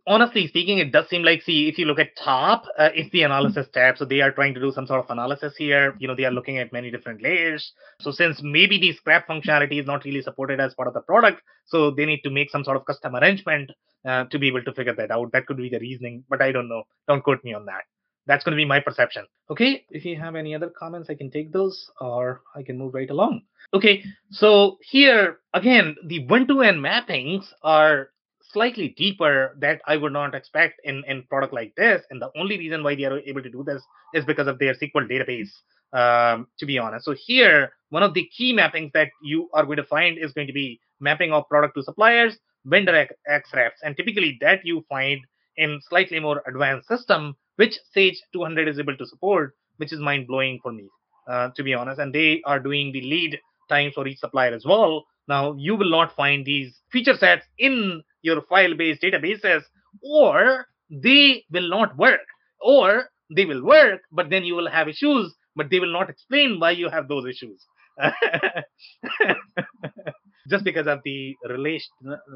C: honestly speaking, it does seem like, see, if you look at top, uh, it's the analysis tab. So they are trying to do some sort of analysis here. You know, they are looking at many different layers. So since maybe the scrap functionality is not really supported as part of the product, so they need to make some sort of custom arrangement uh, to be able to figure that out. That could be the reasoning, but I don't know. Don't quote me on that. That's going to be my perception. Okay, if you have any other comments, I can take those or I can move right along. Okay, so here again, the one to n mappings are slightly deeper that I would not expect in in product like this. And the only reason why they are able to do this is because of their SQL database. Um, to be honest, so here one of the key mappings that you are going to find is going to be mapping of product to suppliers, vendor XREFs, and typically that you find in slightly more advanced system, which Sage 200 is able to support, which is mind blowing for me, uh, to be honest. And they are doing the lead times for each supplier as well. Now you will not find these feature sets in your file-based databases or they will not work. Or they will work but then you will have issues but they will not explain why you have those issues. Just because of the relation,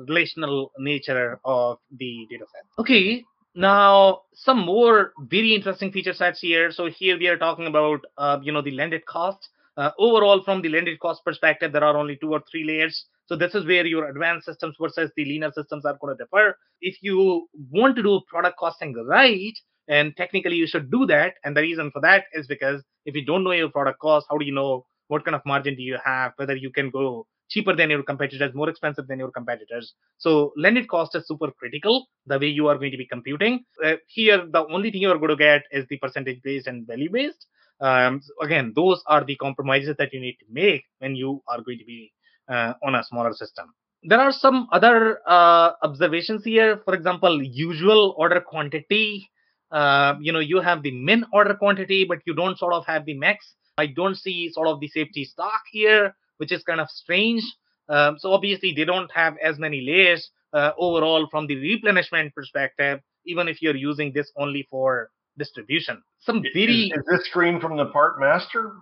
C: relational nature of the data set okay now some more very interesting feature sets here. So here we are talking about uh, you know the landed cost. Uh, overall from the landed cost perspective there are only two or three layers so this is where your advanced systems versus the leaner systems are going to differ. If you want to do product costing right, and technically you should do that, and the reason for that is because if you don't know your product cost, how do you know what kind of margin do you have, whether you can go cheaper than your competitors, more expensive than your competitors. So landed cost is super critical, the way you are going to be computing. Uh, here, the only thing you are going to get is the percentage based and value based. Um, so again, those are the compromises that you need to make when you are going to be on a smaller system. There are some other uh, observations here. For example, usual order quantity. Uh, you know, you have the min order quantity, but you don't sort of have the max. I don't see sort of the safety stock here, which is kind of strange. Um, so obviously they don't have as many layers uh, overall from the replenishment perspective, even if you're using this only for distribution. Some very
D: is, is this screen from the part master,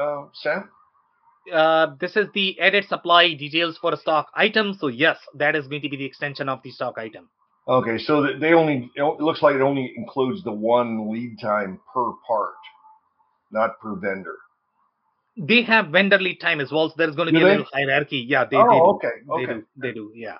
D: uh, Sam?
C: Uh, this is the edit supply details for a stock item. So yes, that is going to be the extension of the stock item.
D: Okay, so they only it looks like it only includes the one lead time per part, not per vendor.
C: They have vendor lead time as well, so there's going to do be they? a little hierarchy. Yeah, they,
D: oh,
C: they do.
D: okay, okay,
C: they do. They do. Yeah,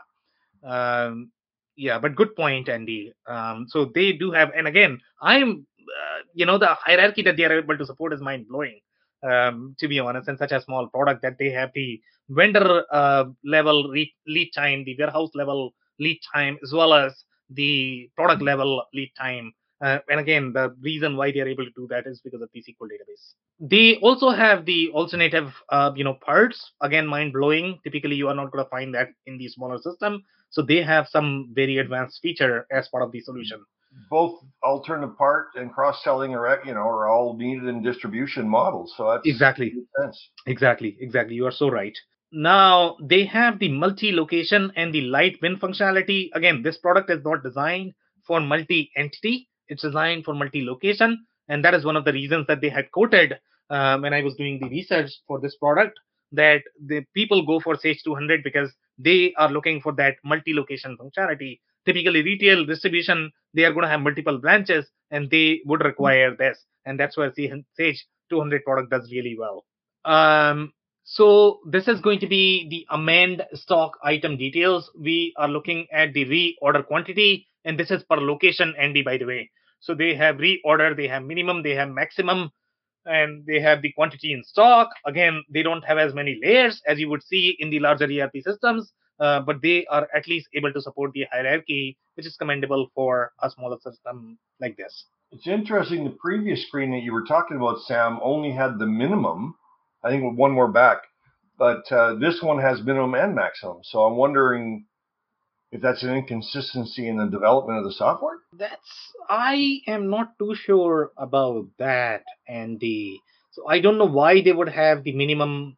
C: um, yeah. But good point, Andy. Um, so they do have, and again, I'm, uh, you know, the hierarchy that they are able to support is mind blowing um, to be honest, in such a small product that they have the vendor uh, level lead time, the warehouse level lead time, as well as the product level lead time. Uh, and again, the reason why they are able to do that is because of the SQL database. They also have the alternative, uh, you know, parts. Again, mind blowing. Typically, you are not going to find that in the smaller system. So they have some very advanced feature as part of the solution
D: both alternative part and cross selling are you know are all needed in distribution models. So that's
C: exactly exactly exactly. You are so right. Now they have the multi-location and the light bin functionality. Again, this product is not designed for multi-entity. It's designed for multi-location, and that is one of the reasons that they had quoted uh, when I was doing the research for this product that the people go for Sage 200 because they are looking for that multi-location functionality typically retail distribution they are going to have multiple branches and they would require this. And that's where sage 200 product does really well. Um, so this is going to be the amend stock item details. We are looking at the reorder quantity and this is per location andy by the way. So they have reorder they have minimum they have maximum and they have the quantity in stock. Again they don't have as many layers as you would see in the larger erp systems uh, but they are at least able to support the hierarchy, which is commendable for a smaller system like this.
D: It's interesting. The previous screen that you were talking about, Sam, only had the minimum. I think one more back, but uh, this one has minimum and maximum. So I'm wondering if that's an inconsistency in the development of the software.
C: That's I am not too sure about that, Andy. So I don't know why they would have the minimum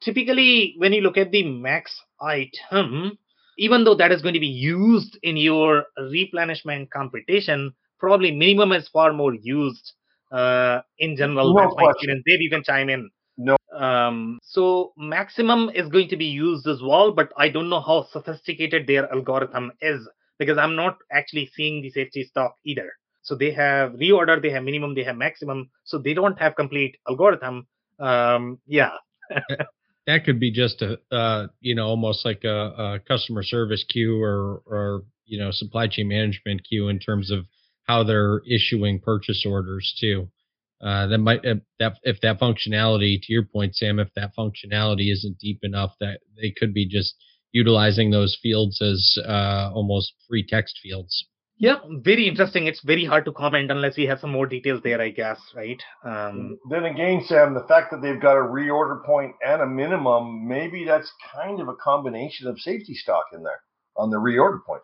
C: typically when you look at the max item even though that is going to be used in your replenishment computation probably minimum is far more used uh, in general
D: no
C: that's my experience dave you can chime in
D: no
C: Um, so maximum is going to be used as well, but I don't know how sophisticated their algorithm is because I'm not actually seeing the safety stock either. So they have reorder, they have minimum, they have maximum. So they don't have complete algorithm. Um, yeah.
A: that could be just a uh, you know almost like a, a, customer service queue or or you know supply chain management queue in terms of how they're issuing purchase orders too. Uh, that might if that if that functionality to your point, Sam, if that functionality isn't deep enough, that they could be just utilizing those fields as uh, almost free text fields.
C: Yeah, very interesting. It's very hard to comment unless we have some more details there, I guess, right? Um,
D: then again, Sam, the fact that they've got a reorder point and a minimum, maybe that's kind of a combination of safety stock in there on the reorder point.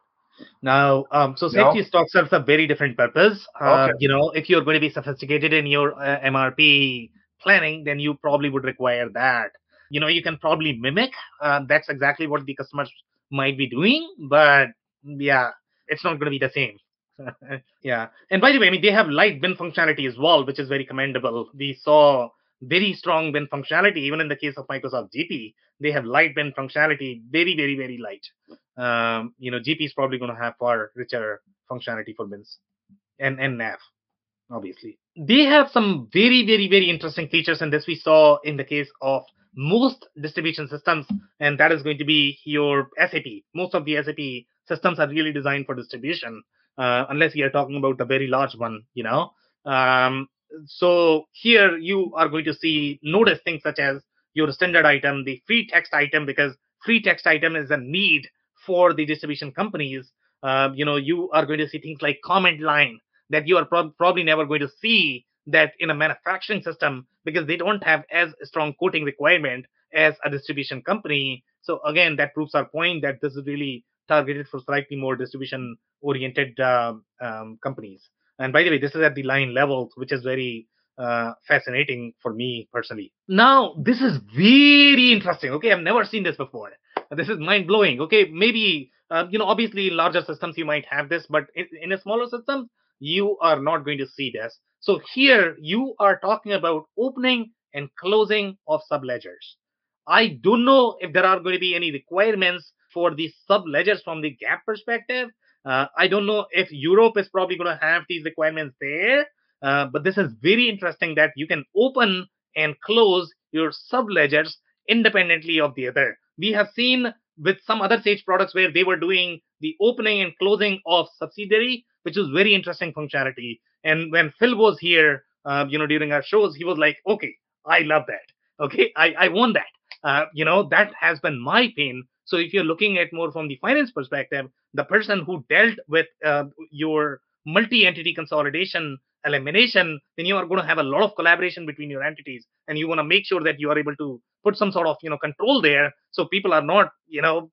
C: Now, um, so safety no? stock serves a very different purpose. Uh, okay. You know, if you're going to be sophisticated in your uh, MRP planning, then you probably would require that. You know, you can probably mimic. Uh, that's exactly what the customers might be doing, but yeah, it's not going to be the same. yeah. And by the way, I mean, they have light bin functionality as well, which is very commendable. We saw very strong bin functionality, even in the case of Microsoft GP. They have light bin functionality, very, very, very light. Um, you know, GP is probably going to have far richer functionality for bins and, and nav, obviously. They have some very, very, very interesting features, and this we saw in the case of most distribution systems, and that is going to be your SAP. Most of the SAP systems are really designed for distribution, uh, unless you are talking about a very large one, you know. Um, so here you are going to see notice things such as your standard item, the free text item, because free text item is a need for the distribution companies. Uh, you know, you are going to see things like comment line that you are pro- probably never going to see that in a manufacturing system because they don't have as strong quoting requirement as a distribution company. So again, that proves our point that this is really targeted for slightly more distribution oriented uh, um, companies. And by the way, this is at the line level, which is very uh, fascinating for me personally. Now, this is very interesting. Okay, I've never seen this before. This is mind blowing. Okay, maybe uh, you know, obviously, larger systems you might have this, but in, in a smaller system, you are not going to see this. So here you are talking about opening and closing of subledgers. I don't know if there are going to be any requirements for the sub ledgers from the GAAP perspective. Uh, I don't know if Europe is probably going to have these requirements there, uh, but this is very interesting that you can open and close your sub ledgers independently of the other. We have seen with some other Sage products where they were doing the opening and closing of subsidiary, which is very interesting functionality. And when Phil was here, uh, you know, during our shows, he was like, "Okay, I love that. Okay, I I want that. Uh, you know, that has been my pain so if you're looking at more from the finance perspective, the person who dealt with uh, your multi-entity consolidation elimination, then you are going to have a lot of collaboration between your entities, and you want to make sure that you are able to put some sort of you know control there, so people are not you know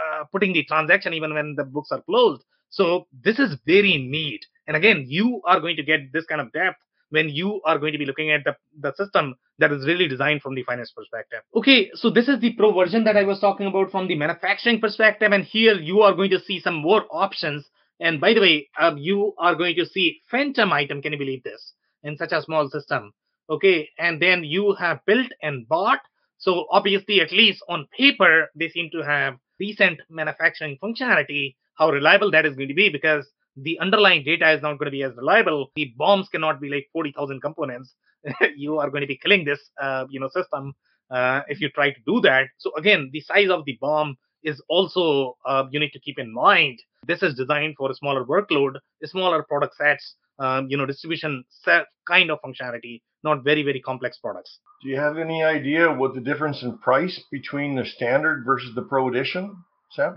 C: uh, putting the transaction even when the books are closed. So this is very neat, and again, you are going to get this kind of depth when you are going to be looking at the, the system that is really designed from the finance perspective. Okay, so this is the pro version that I was talking about from the manufacturing perspective, and here you are going to see some more options. And by the way, uh, you are going to see phantom item. Can you believe this? In such a small system. Okay, and then you have built and bought. So obviously, at least on paper, they seem to have decent manufacturing functionality. How reliable that is going to be because the underlying data is not going to be as reliable. The BOMs cannot be like 40,000 components. you are going to be killing this, uh, you know, system uh, if you try to do that. So again, the size of the BOM is also uh, you need to keep in mind. This is designed for a smaller workload, smaller product sets, um, you know, distribution set kind of functionality, not very very complex products.
D: Do you have any idea what the difference in price between the standard versus the Pro Edition, Sam?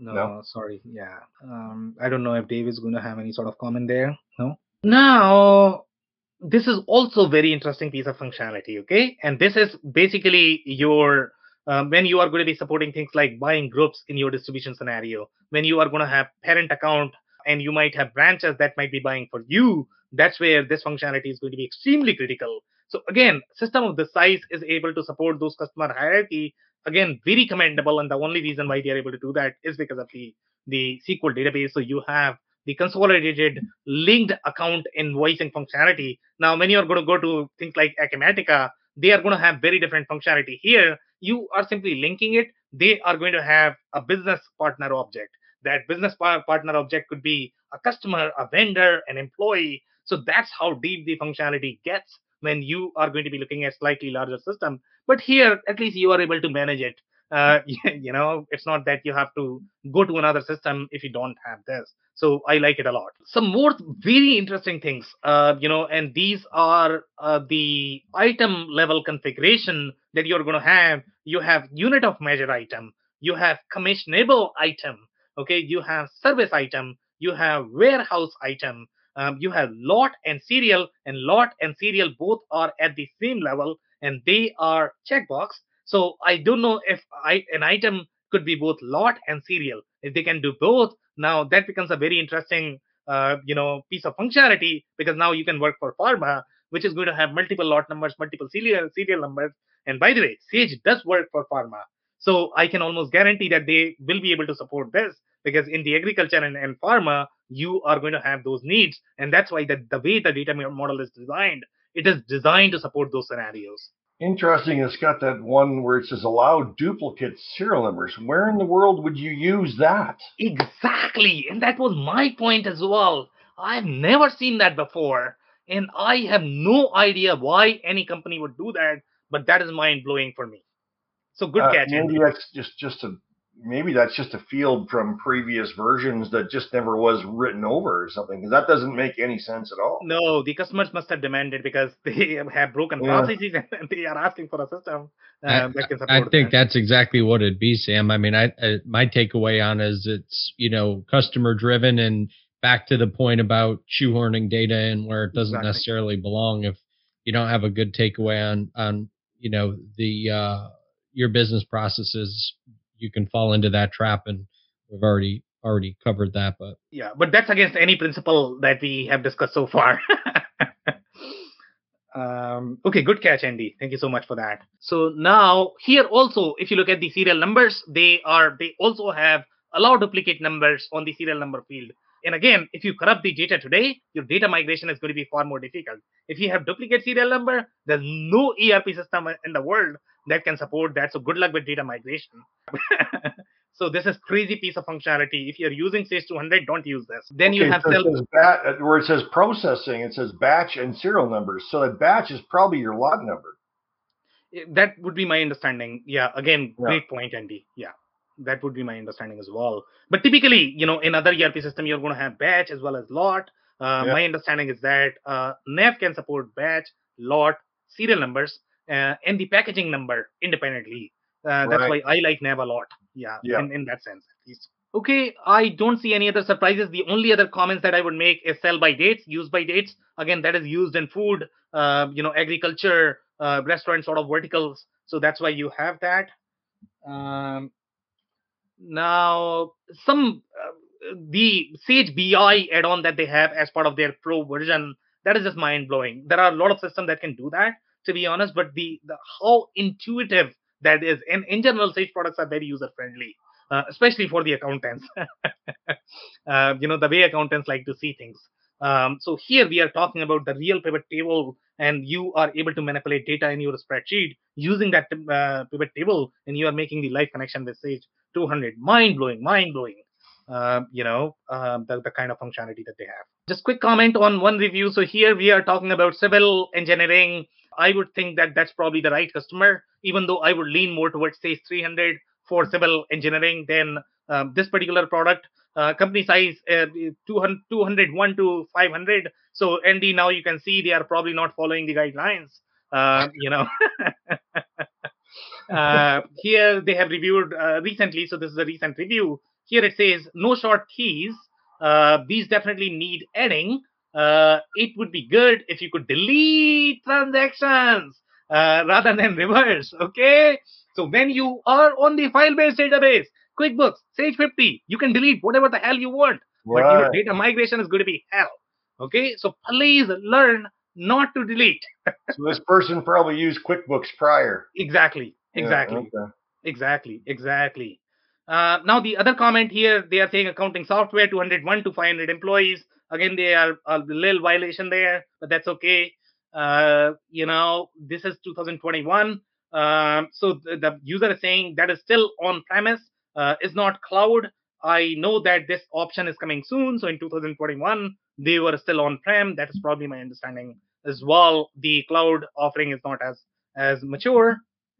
C: Uh, no, no, sorry. Yeah. Um, I don't know if Dave is going to have any sort of comment there. No. Now, this is also very interesting piece of functionality. Okay, and this is basically your um, when you are going to be supporting things like buying groups in your distribution scenario, when you are going to have parent account and you might have branches that might be buying for you, that's where this functionality is going to be extremely critical. So again, system of this size is able to support those customer hierarchy again very commendable and the only reason why they are able to do that is because of the the sql database so you have the consolidated linked account invoicing functionality now when you're going to go to things like acumatica they are going to have very different functionality. Here, you are simply linking it. They are going to have a business partner object. That business partner object could be a customer, a vendor, an employee. So that's how deep the functionality gets when you are going to be looking at slightly larger system. But here, at least you are able to manage it. Uh, you know, it's not that you have to go to another system if you don't have this. So I like it a lot. Some more very interesting things, uh, you know, and these are uh, the item level configuration that you're going to have. You have unit of measure item, you have commissionable item, okay, you have service item, you have warehouse item, um, you have lot and serial, and lot and serial both are at the same level and they are checkbox. So I don't know if I, an item could be both lot and serial. If they can do both, now that becomes a very interesting, uh, you know, piece of functionality because now you can work for pharma, which is going to have multiple lot numbers, multiple serial serial numbers. And by the way, Sage does work for pharma, so I can almost guarantee that they will be able to support this because in the agriculture and, and pharma, you are going to have those needs, and that's why the, the way the data model is designed, it is designed to support those scenarios.
D: Interesting. It's got that one where it says allow duplicate serial numbers. Where in the world would you use that?
C: Exactly. And that was my point as well. I've never seen that before. And I have no idea why any company would do that, but that is mind blowing for me. So good uh, catch.
D: Maybe that's just just a maybe that's just a field from previous versions that just never was written over or something because that doesn't make any sense at all
C: no the customers must have demanded because they have broken yeah. processes and they are asking for a system
A: um, I, I, think that. that's exactly what it'd be sam i mean I, I my takeaway on is it's you know customer driven and back to the point about shoehorning data in where it doesn't exactly. necessarily belong if you don't have a good takeaway on on you know the uh your business processes you can fall into that trap and we've already already covered that but
C: yeah but that's against any principle that we have discussed so far. Um, okay good catch andy. Thank you so much for that. So now here also if you look at the serial numbers they are they also have allow duplicate numbers on the serial number field. And again if you corrupt the data today your data migration is going to be far more difficult. If you have duplicate serial number there's no erp system in the world that can support that. So good luck with data migration. so this is crazy piece of functionality. If you're using Sage 200, don't use this. Then okay, you have
D: so self- bat- where it says processing, it says batch and serial numbers. So that batch is probably your lot number.
C: That would be my understanding. Yeah. Again, yeah. great point, Andy. Yeah. That would be my understanding as well. But typically, you know, in other ERP system, you're going to have batch as well as lot. Uh, yeah. My understanding is that uh, NAV can support batch, lot, serial numbers, uh, and the packaging number independently. Uh, that's right. why I like Nav a lot. Yeah, yeah. In, in that sense, at least. Okay, I don't see any other surprises. The only other comments that I would make is sell by dates, use by dates. Again, that is used in food, uh, you know, agriculture, uh, restaurant sort of verticals. So that's why you have that. Um, now, some uh, the Sage BI add-on that they have as part of their Pro version that is just mind blowing. There are a lot of systems that can do that, to be honest, but the, the how intuitive that is. And in general, Sage products are very user friendly, uh, especially for the accountants. uh, you know, the way accountants like to see things. Um, so here we are talking about the real pivot table, and you are able to manipulate data in your spreadsheet using that uh, pivot table, and you are making the live connection with Sage 200. Mind blowing, mind blowing. Uh, you know, uh, the, the kind of functionality that they have. Just quick comment on one review. So here we are talking about civil engineering I would think that that's probably the right customer, even though I would lean more towards Sage 300 for civil engineering than um, this particular product. Uh, company size uh, 200, 201 to 500. So Andy now you can see they are probably not following the guidelines. Uh, you know, uh, here they have reviewed uh, recently. So this is a recent review. Here it says no short keys. Uh, these definitely need adding uh, it would be good if you could delete transactions uh, rather than reverse. Okay. So when you are on the file-based database, QuickBooks, Sage 50, you can delete whatever the hell you want. Right. But your data migration is going to be hell. Okay. So please learn not to delete.
D: so this person probably used QuickBooks prior.
C: Exactly. Exactly. Yeah, okay. Exactly. Exactly. Uh, now the other comment here, they are saying accounting software 201 to 500 employees. Again, they are a little violation there, but that's okay. Uh, you know, this is 2021. Um, so the, the, user is saying that is still on premise, uh, is not cloud. I know that this option is coming soon. So in 2021, they were still on prem. That is probably my understanding as well. The cloud offering is not as as mature.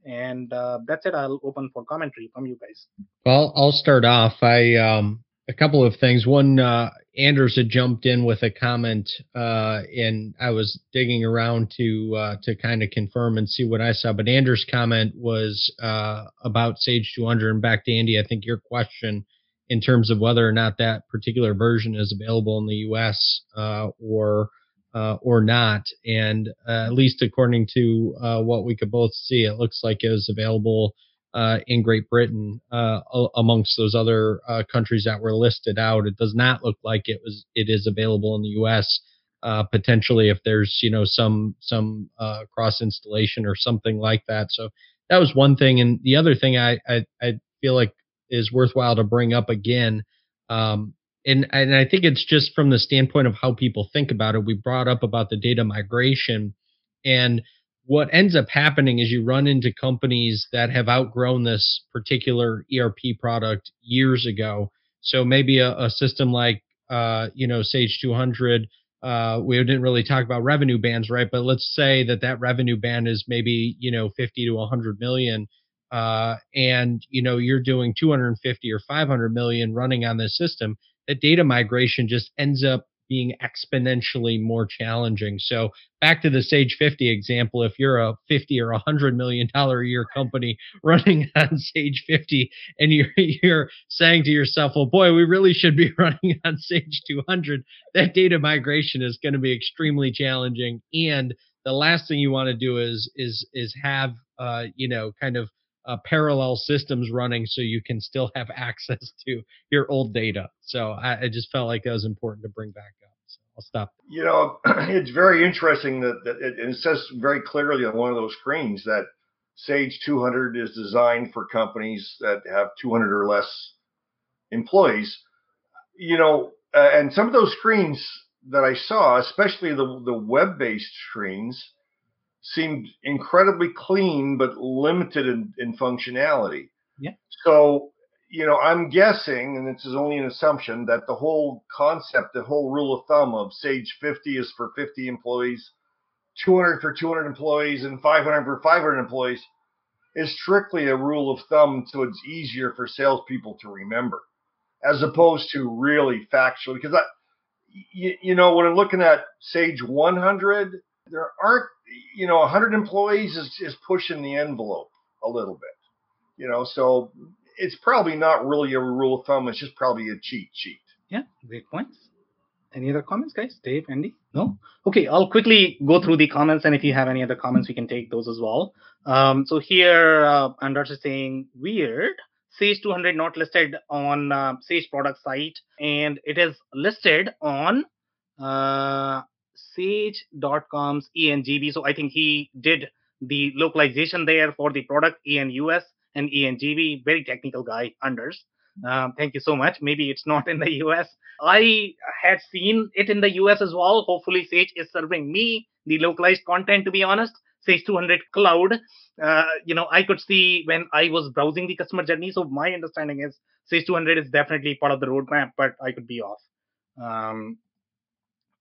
C: And uh, that's it. I'll open for commentary from you guys.
A: Well, I'll start off. I um, a couple of things. One, uh, Anders had jumped in with a comment, uh, and I was digging around to uh, to kind of confirm and see what I saw. But Anders' comment was uh, about Sage 200. And back to Andy, I think your question in terms of whether or not that particular version is available in the U.S. Uh, or uh, or not. And at least according to what we could both see, it looks like it was available uh, in Great Britain uh, amongst those other uh, countries that were listed out. It does not look like it was it is available in the U.S. Uh, potentially, if there's you know some some uh, cross installation or something like that. So that was one thing, and the other thing I I, I feel like is worthwhile to bring up again. Um, and, and I think it's just from the standpoint of how people think about it. We brought up about the data migration, and what ends up happening is you run into companies that have outgrown this particular ERP product years ago. So maybe a, a system like uh, you know Sage 200. Uh, we didn't really talk about revenue bands, right? But let's say that that revenue band is maybe you know 50 to 100 million, uh, and you know you're doing 250 or 500 million running on this system. That data migration just ends up being exponentially more challenging. So back to the Sage 50 example, if you're a 50 or hundred million dollar a year company running on Sage 50 and you're you're saying to yourself, well boy, we really should be running on Sage 200, that data migration is going to be extremely challenging. And the last thing you want to do is is is have uh, you know kind of uh, parallel systems running so you can still have access to your old data. So I, I, just felt like that was important to bring back up. So I'll stop.
D: You know, it's very interesting that, that it, it says very clearly on one of those screens that Sage 200 is designed for companies that have 200 or less employees. You know, uh, and some of those screens that I saw, especially the the web-based screens, seemed incredibly clean but limited in, in functionality.
C: Yeah.
D: So, you know, I'm guessing, and this is only an assumption, that the whole concept, the whole rule of thumb of Sage 50 is for 50 employees, 200 for 200 employees, and 500 for 500 employees is strictly a rule of thumb so it's easier for salespeople to remember, as opposed to really factual. Because I, you, you know, when I'm looking at Sage 100, there aren't you know 100 employees is, is pushing the envelope a little bit you know so it's probably not really a rule of thumb it's just probably a cheat sheet.
C: Yeah great points. Any other comments guys? Dave andy? No? Okay i'll quickly go through the comments and if you have any other comments we can take those as well. Um, so here uh, anders is saying weird. Sage 200 not listed on uh, Sage product site, and it is listed on uh, Sage.com's ENGB. So I think he did the localization there for the product ENUS and ENGB. Very technical guy, Anders. Um, thank you so much. Maybe it's not in the US. I had seen it in the US as well. Hopefully, Sage is serving me the localized content, to be honest. Sage 200 Cloud. Uh, you know, I could see when I was browsing the customer journey. So, my understanding is Sage 200 is definitely part of the roadmap, but I could be off. Um,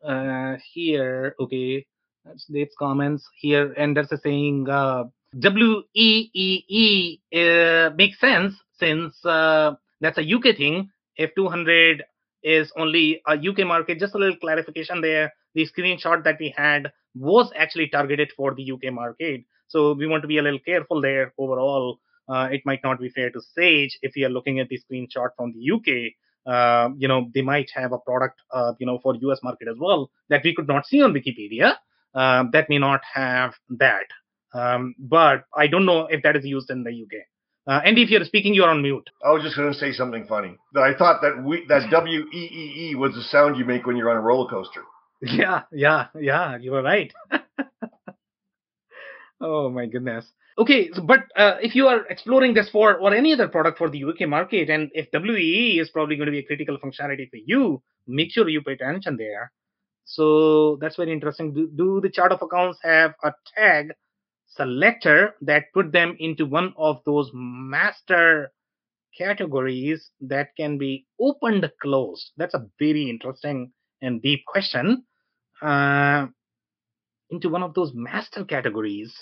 C: uh, here, okay, that's Dave's comments here, and that's a saying uh, W E E E uh, makes sense since uh, that's a UK thing. If 200 is only a UK market, just a little clarification there. The screenshot that we had was actually targeted for the UK market, so we want to be a little careful there overall. Uh, it might not be fair to Sage if we are looking at the screenshot from the UK uh, you know, they might have a product, uh, you know, for US market as well that we could not see on Wikipedia. Uh, that may not have that. Um, but I don't know if that is used in the UK. Uh, Andy, if you're speaking, you're on mute.
D: I was just going to say something funny. That I thought that we that W E E E was the sound you make when you're on a roller coaster.
C: Yeah, yeah, yeah. You were right. oh my goodness. Okay, so, but uh, if you are exploring this for or any other product for the UK market, and if WEE is probably going to be a critical functionality for you, make sure you pay attention there. So that's very interesting. Do, do the chart of accounts have a tag selector that put them into one of those master categories that can be opened closed? That's a very interesting and deep question. Uh, into one of those master categories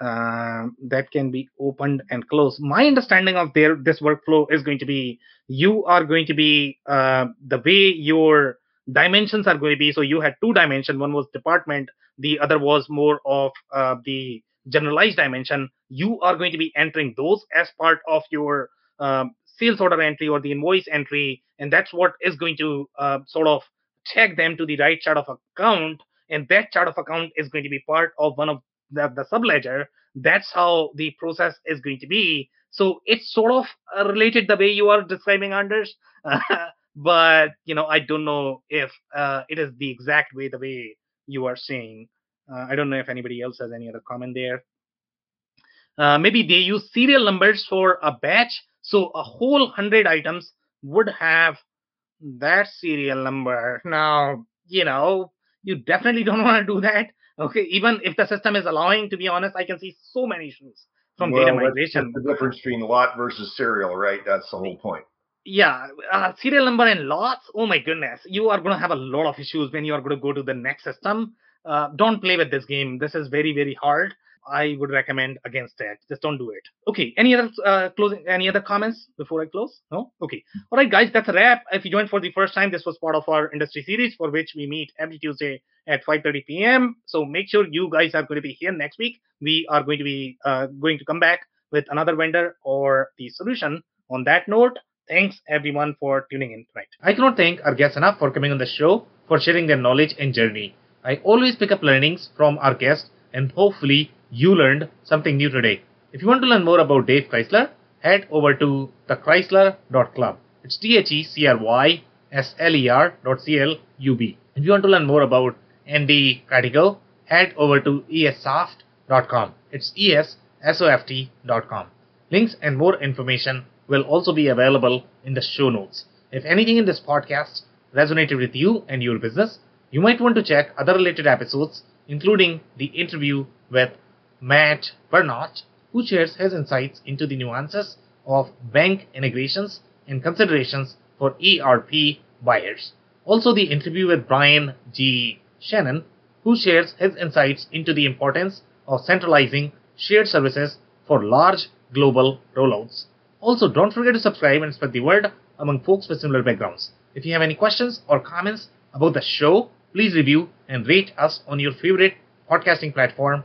C: uh, that can be opened and closed. My understanding of their this workflow is going to be you are going to be uh, the way your dimensions are going to be. So you had two dimension. One was department. The other was more of uh, the generalized dimension. You are going to be entering those as part of your um, sales order entry or the invoice entry, and that's what is going to uh, sort of tag them to the right chart of account. And that chart of account is going to be part of one of the, the subledger. That's how the process is going to be. So it's sort of uh, related the way you are describing, Anders. but you know, I don't know if uh, it is the exact way the way you are saying. Uh, I don't know if anybody else has any other comment there. Uh, maybe they use serial numbers for a batch, so a whole hundred items would have that serial number. Now, you know, you definitely don't want to do that. Okay, even if the system is allowing, to be honest, I can see so many issues from
D: well,
C: data migration.
D: the difference between lot versus serial, right? That's the whole point.
C: Yeah, uh, serial number and lots. Oh my goodness, you are going to have a lot of issues when you are going to go to the next system. Uh, don't play with this game. This is very very hard. I would recommend against that. Just don't do it. Okay. Any other uh, closing? Any other comments before I close? No. Okay. All right, guys. That's a wrap. If you joined for the first time, this was part of our industry series for which we meet every Tuesday at 5:30 p.m. So make sure you guys are going to be here next week. We are going to be uh, going to come back with another vendor or the solution. On that note, thanks everyone for tuning in tonight.
E: I cannot thank our guests enough for coming on the show for sharing their knowledge and journey. I always pick up learnings from our guests and hopefully you learned something new today. If you want to learn more about Dave Chrysler, head over to thechrysler.club. It's T H E C R Y S L E R dot C L U B. If you want to learn more about Andy Cratigo, head over to essoft.com. It's com. Links and more information will also be available in the show notes. If anything in this podcast resonated with you and your business, you might want to check other related episodes, including the interview with Matt Bernot, who shares his insights into the nuances of bank integrations and considerations for ERP buyers. Also, the interview with Brian G. Shannon, who shares his insights into the importance of centralizing shared services for large global rollouts. Also, don't forget to subscribe and spread the word among folks with similar backgrounds. If you have any questions or comments about the show, please review and rate us on your favorite podcasting platform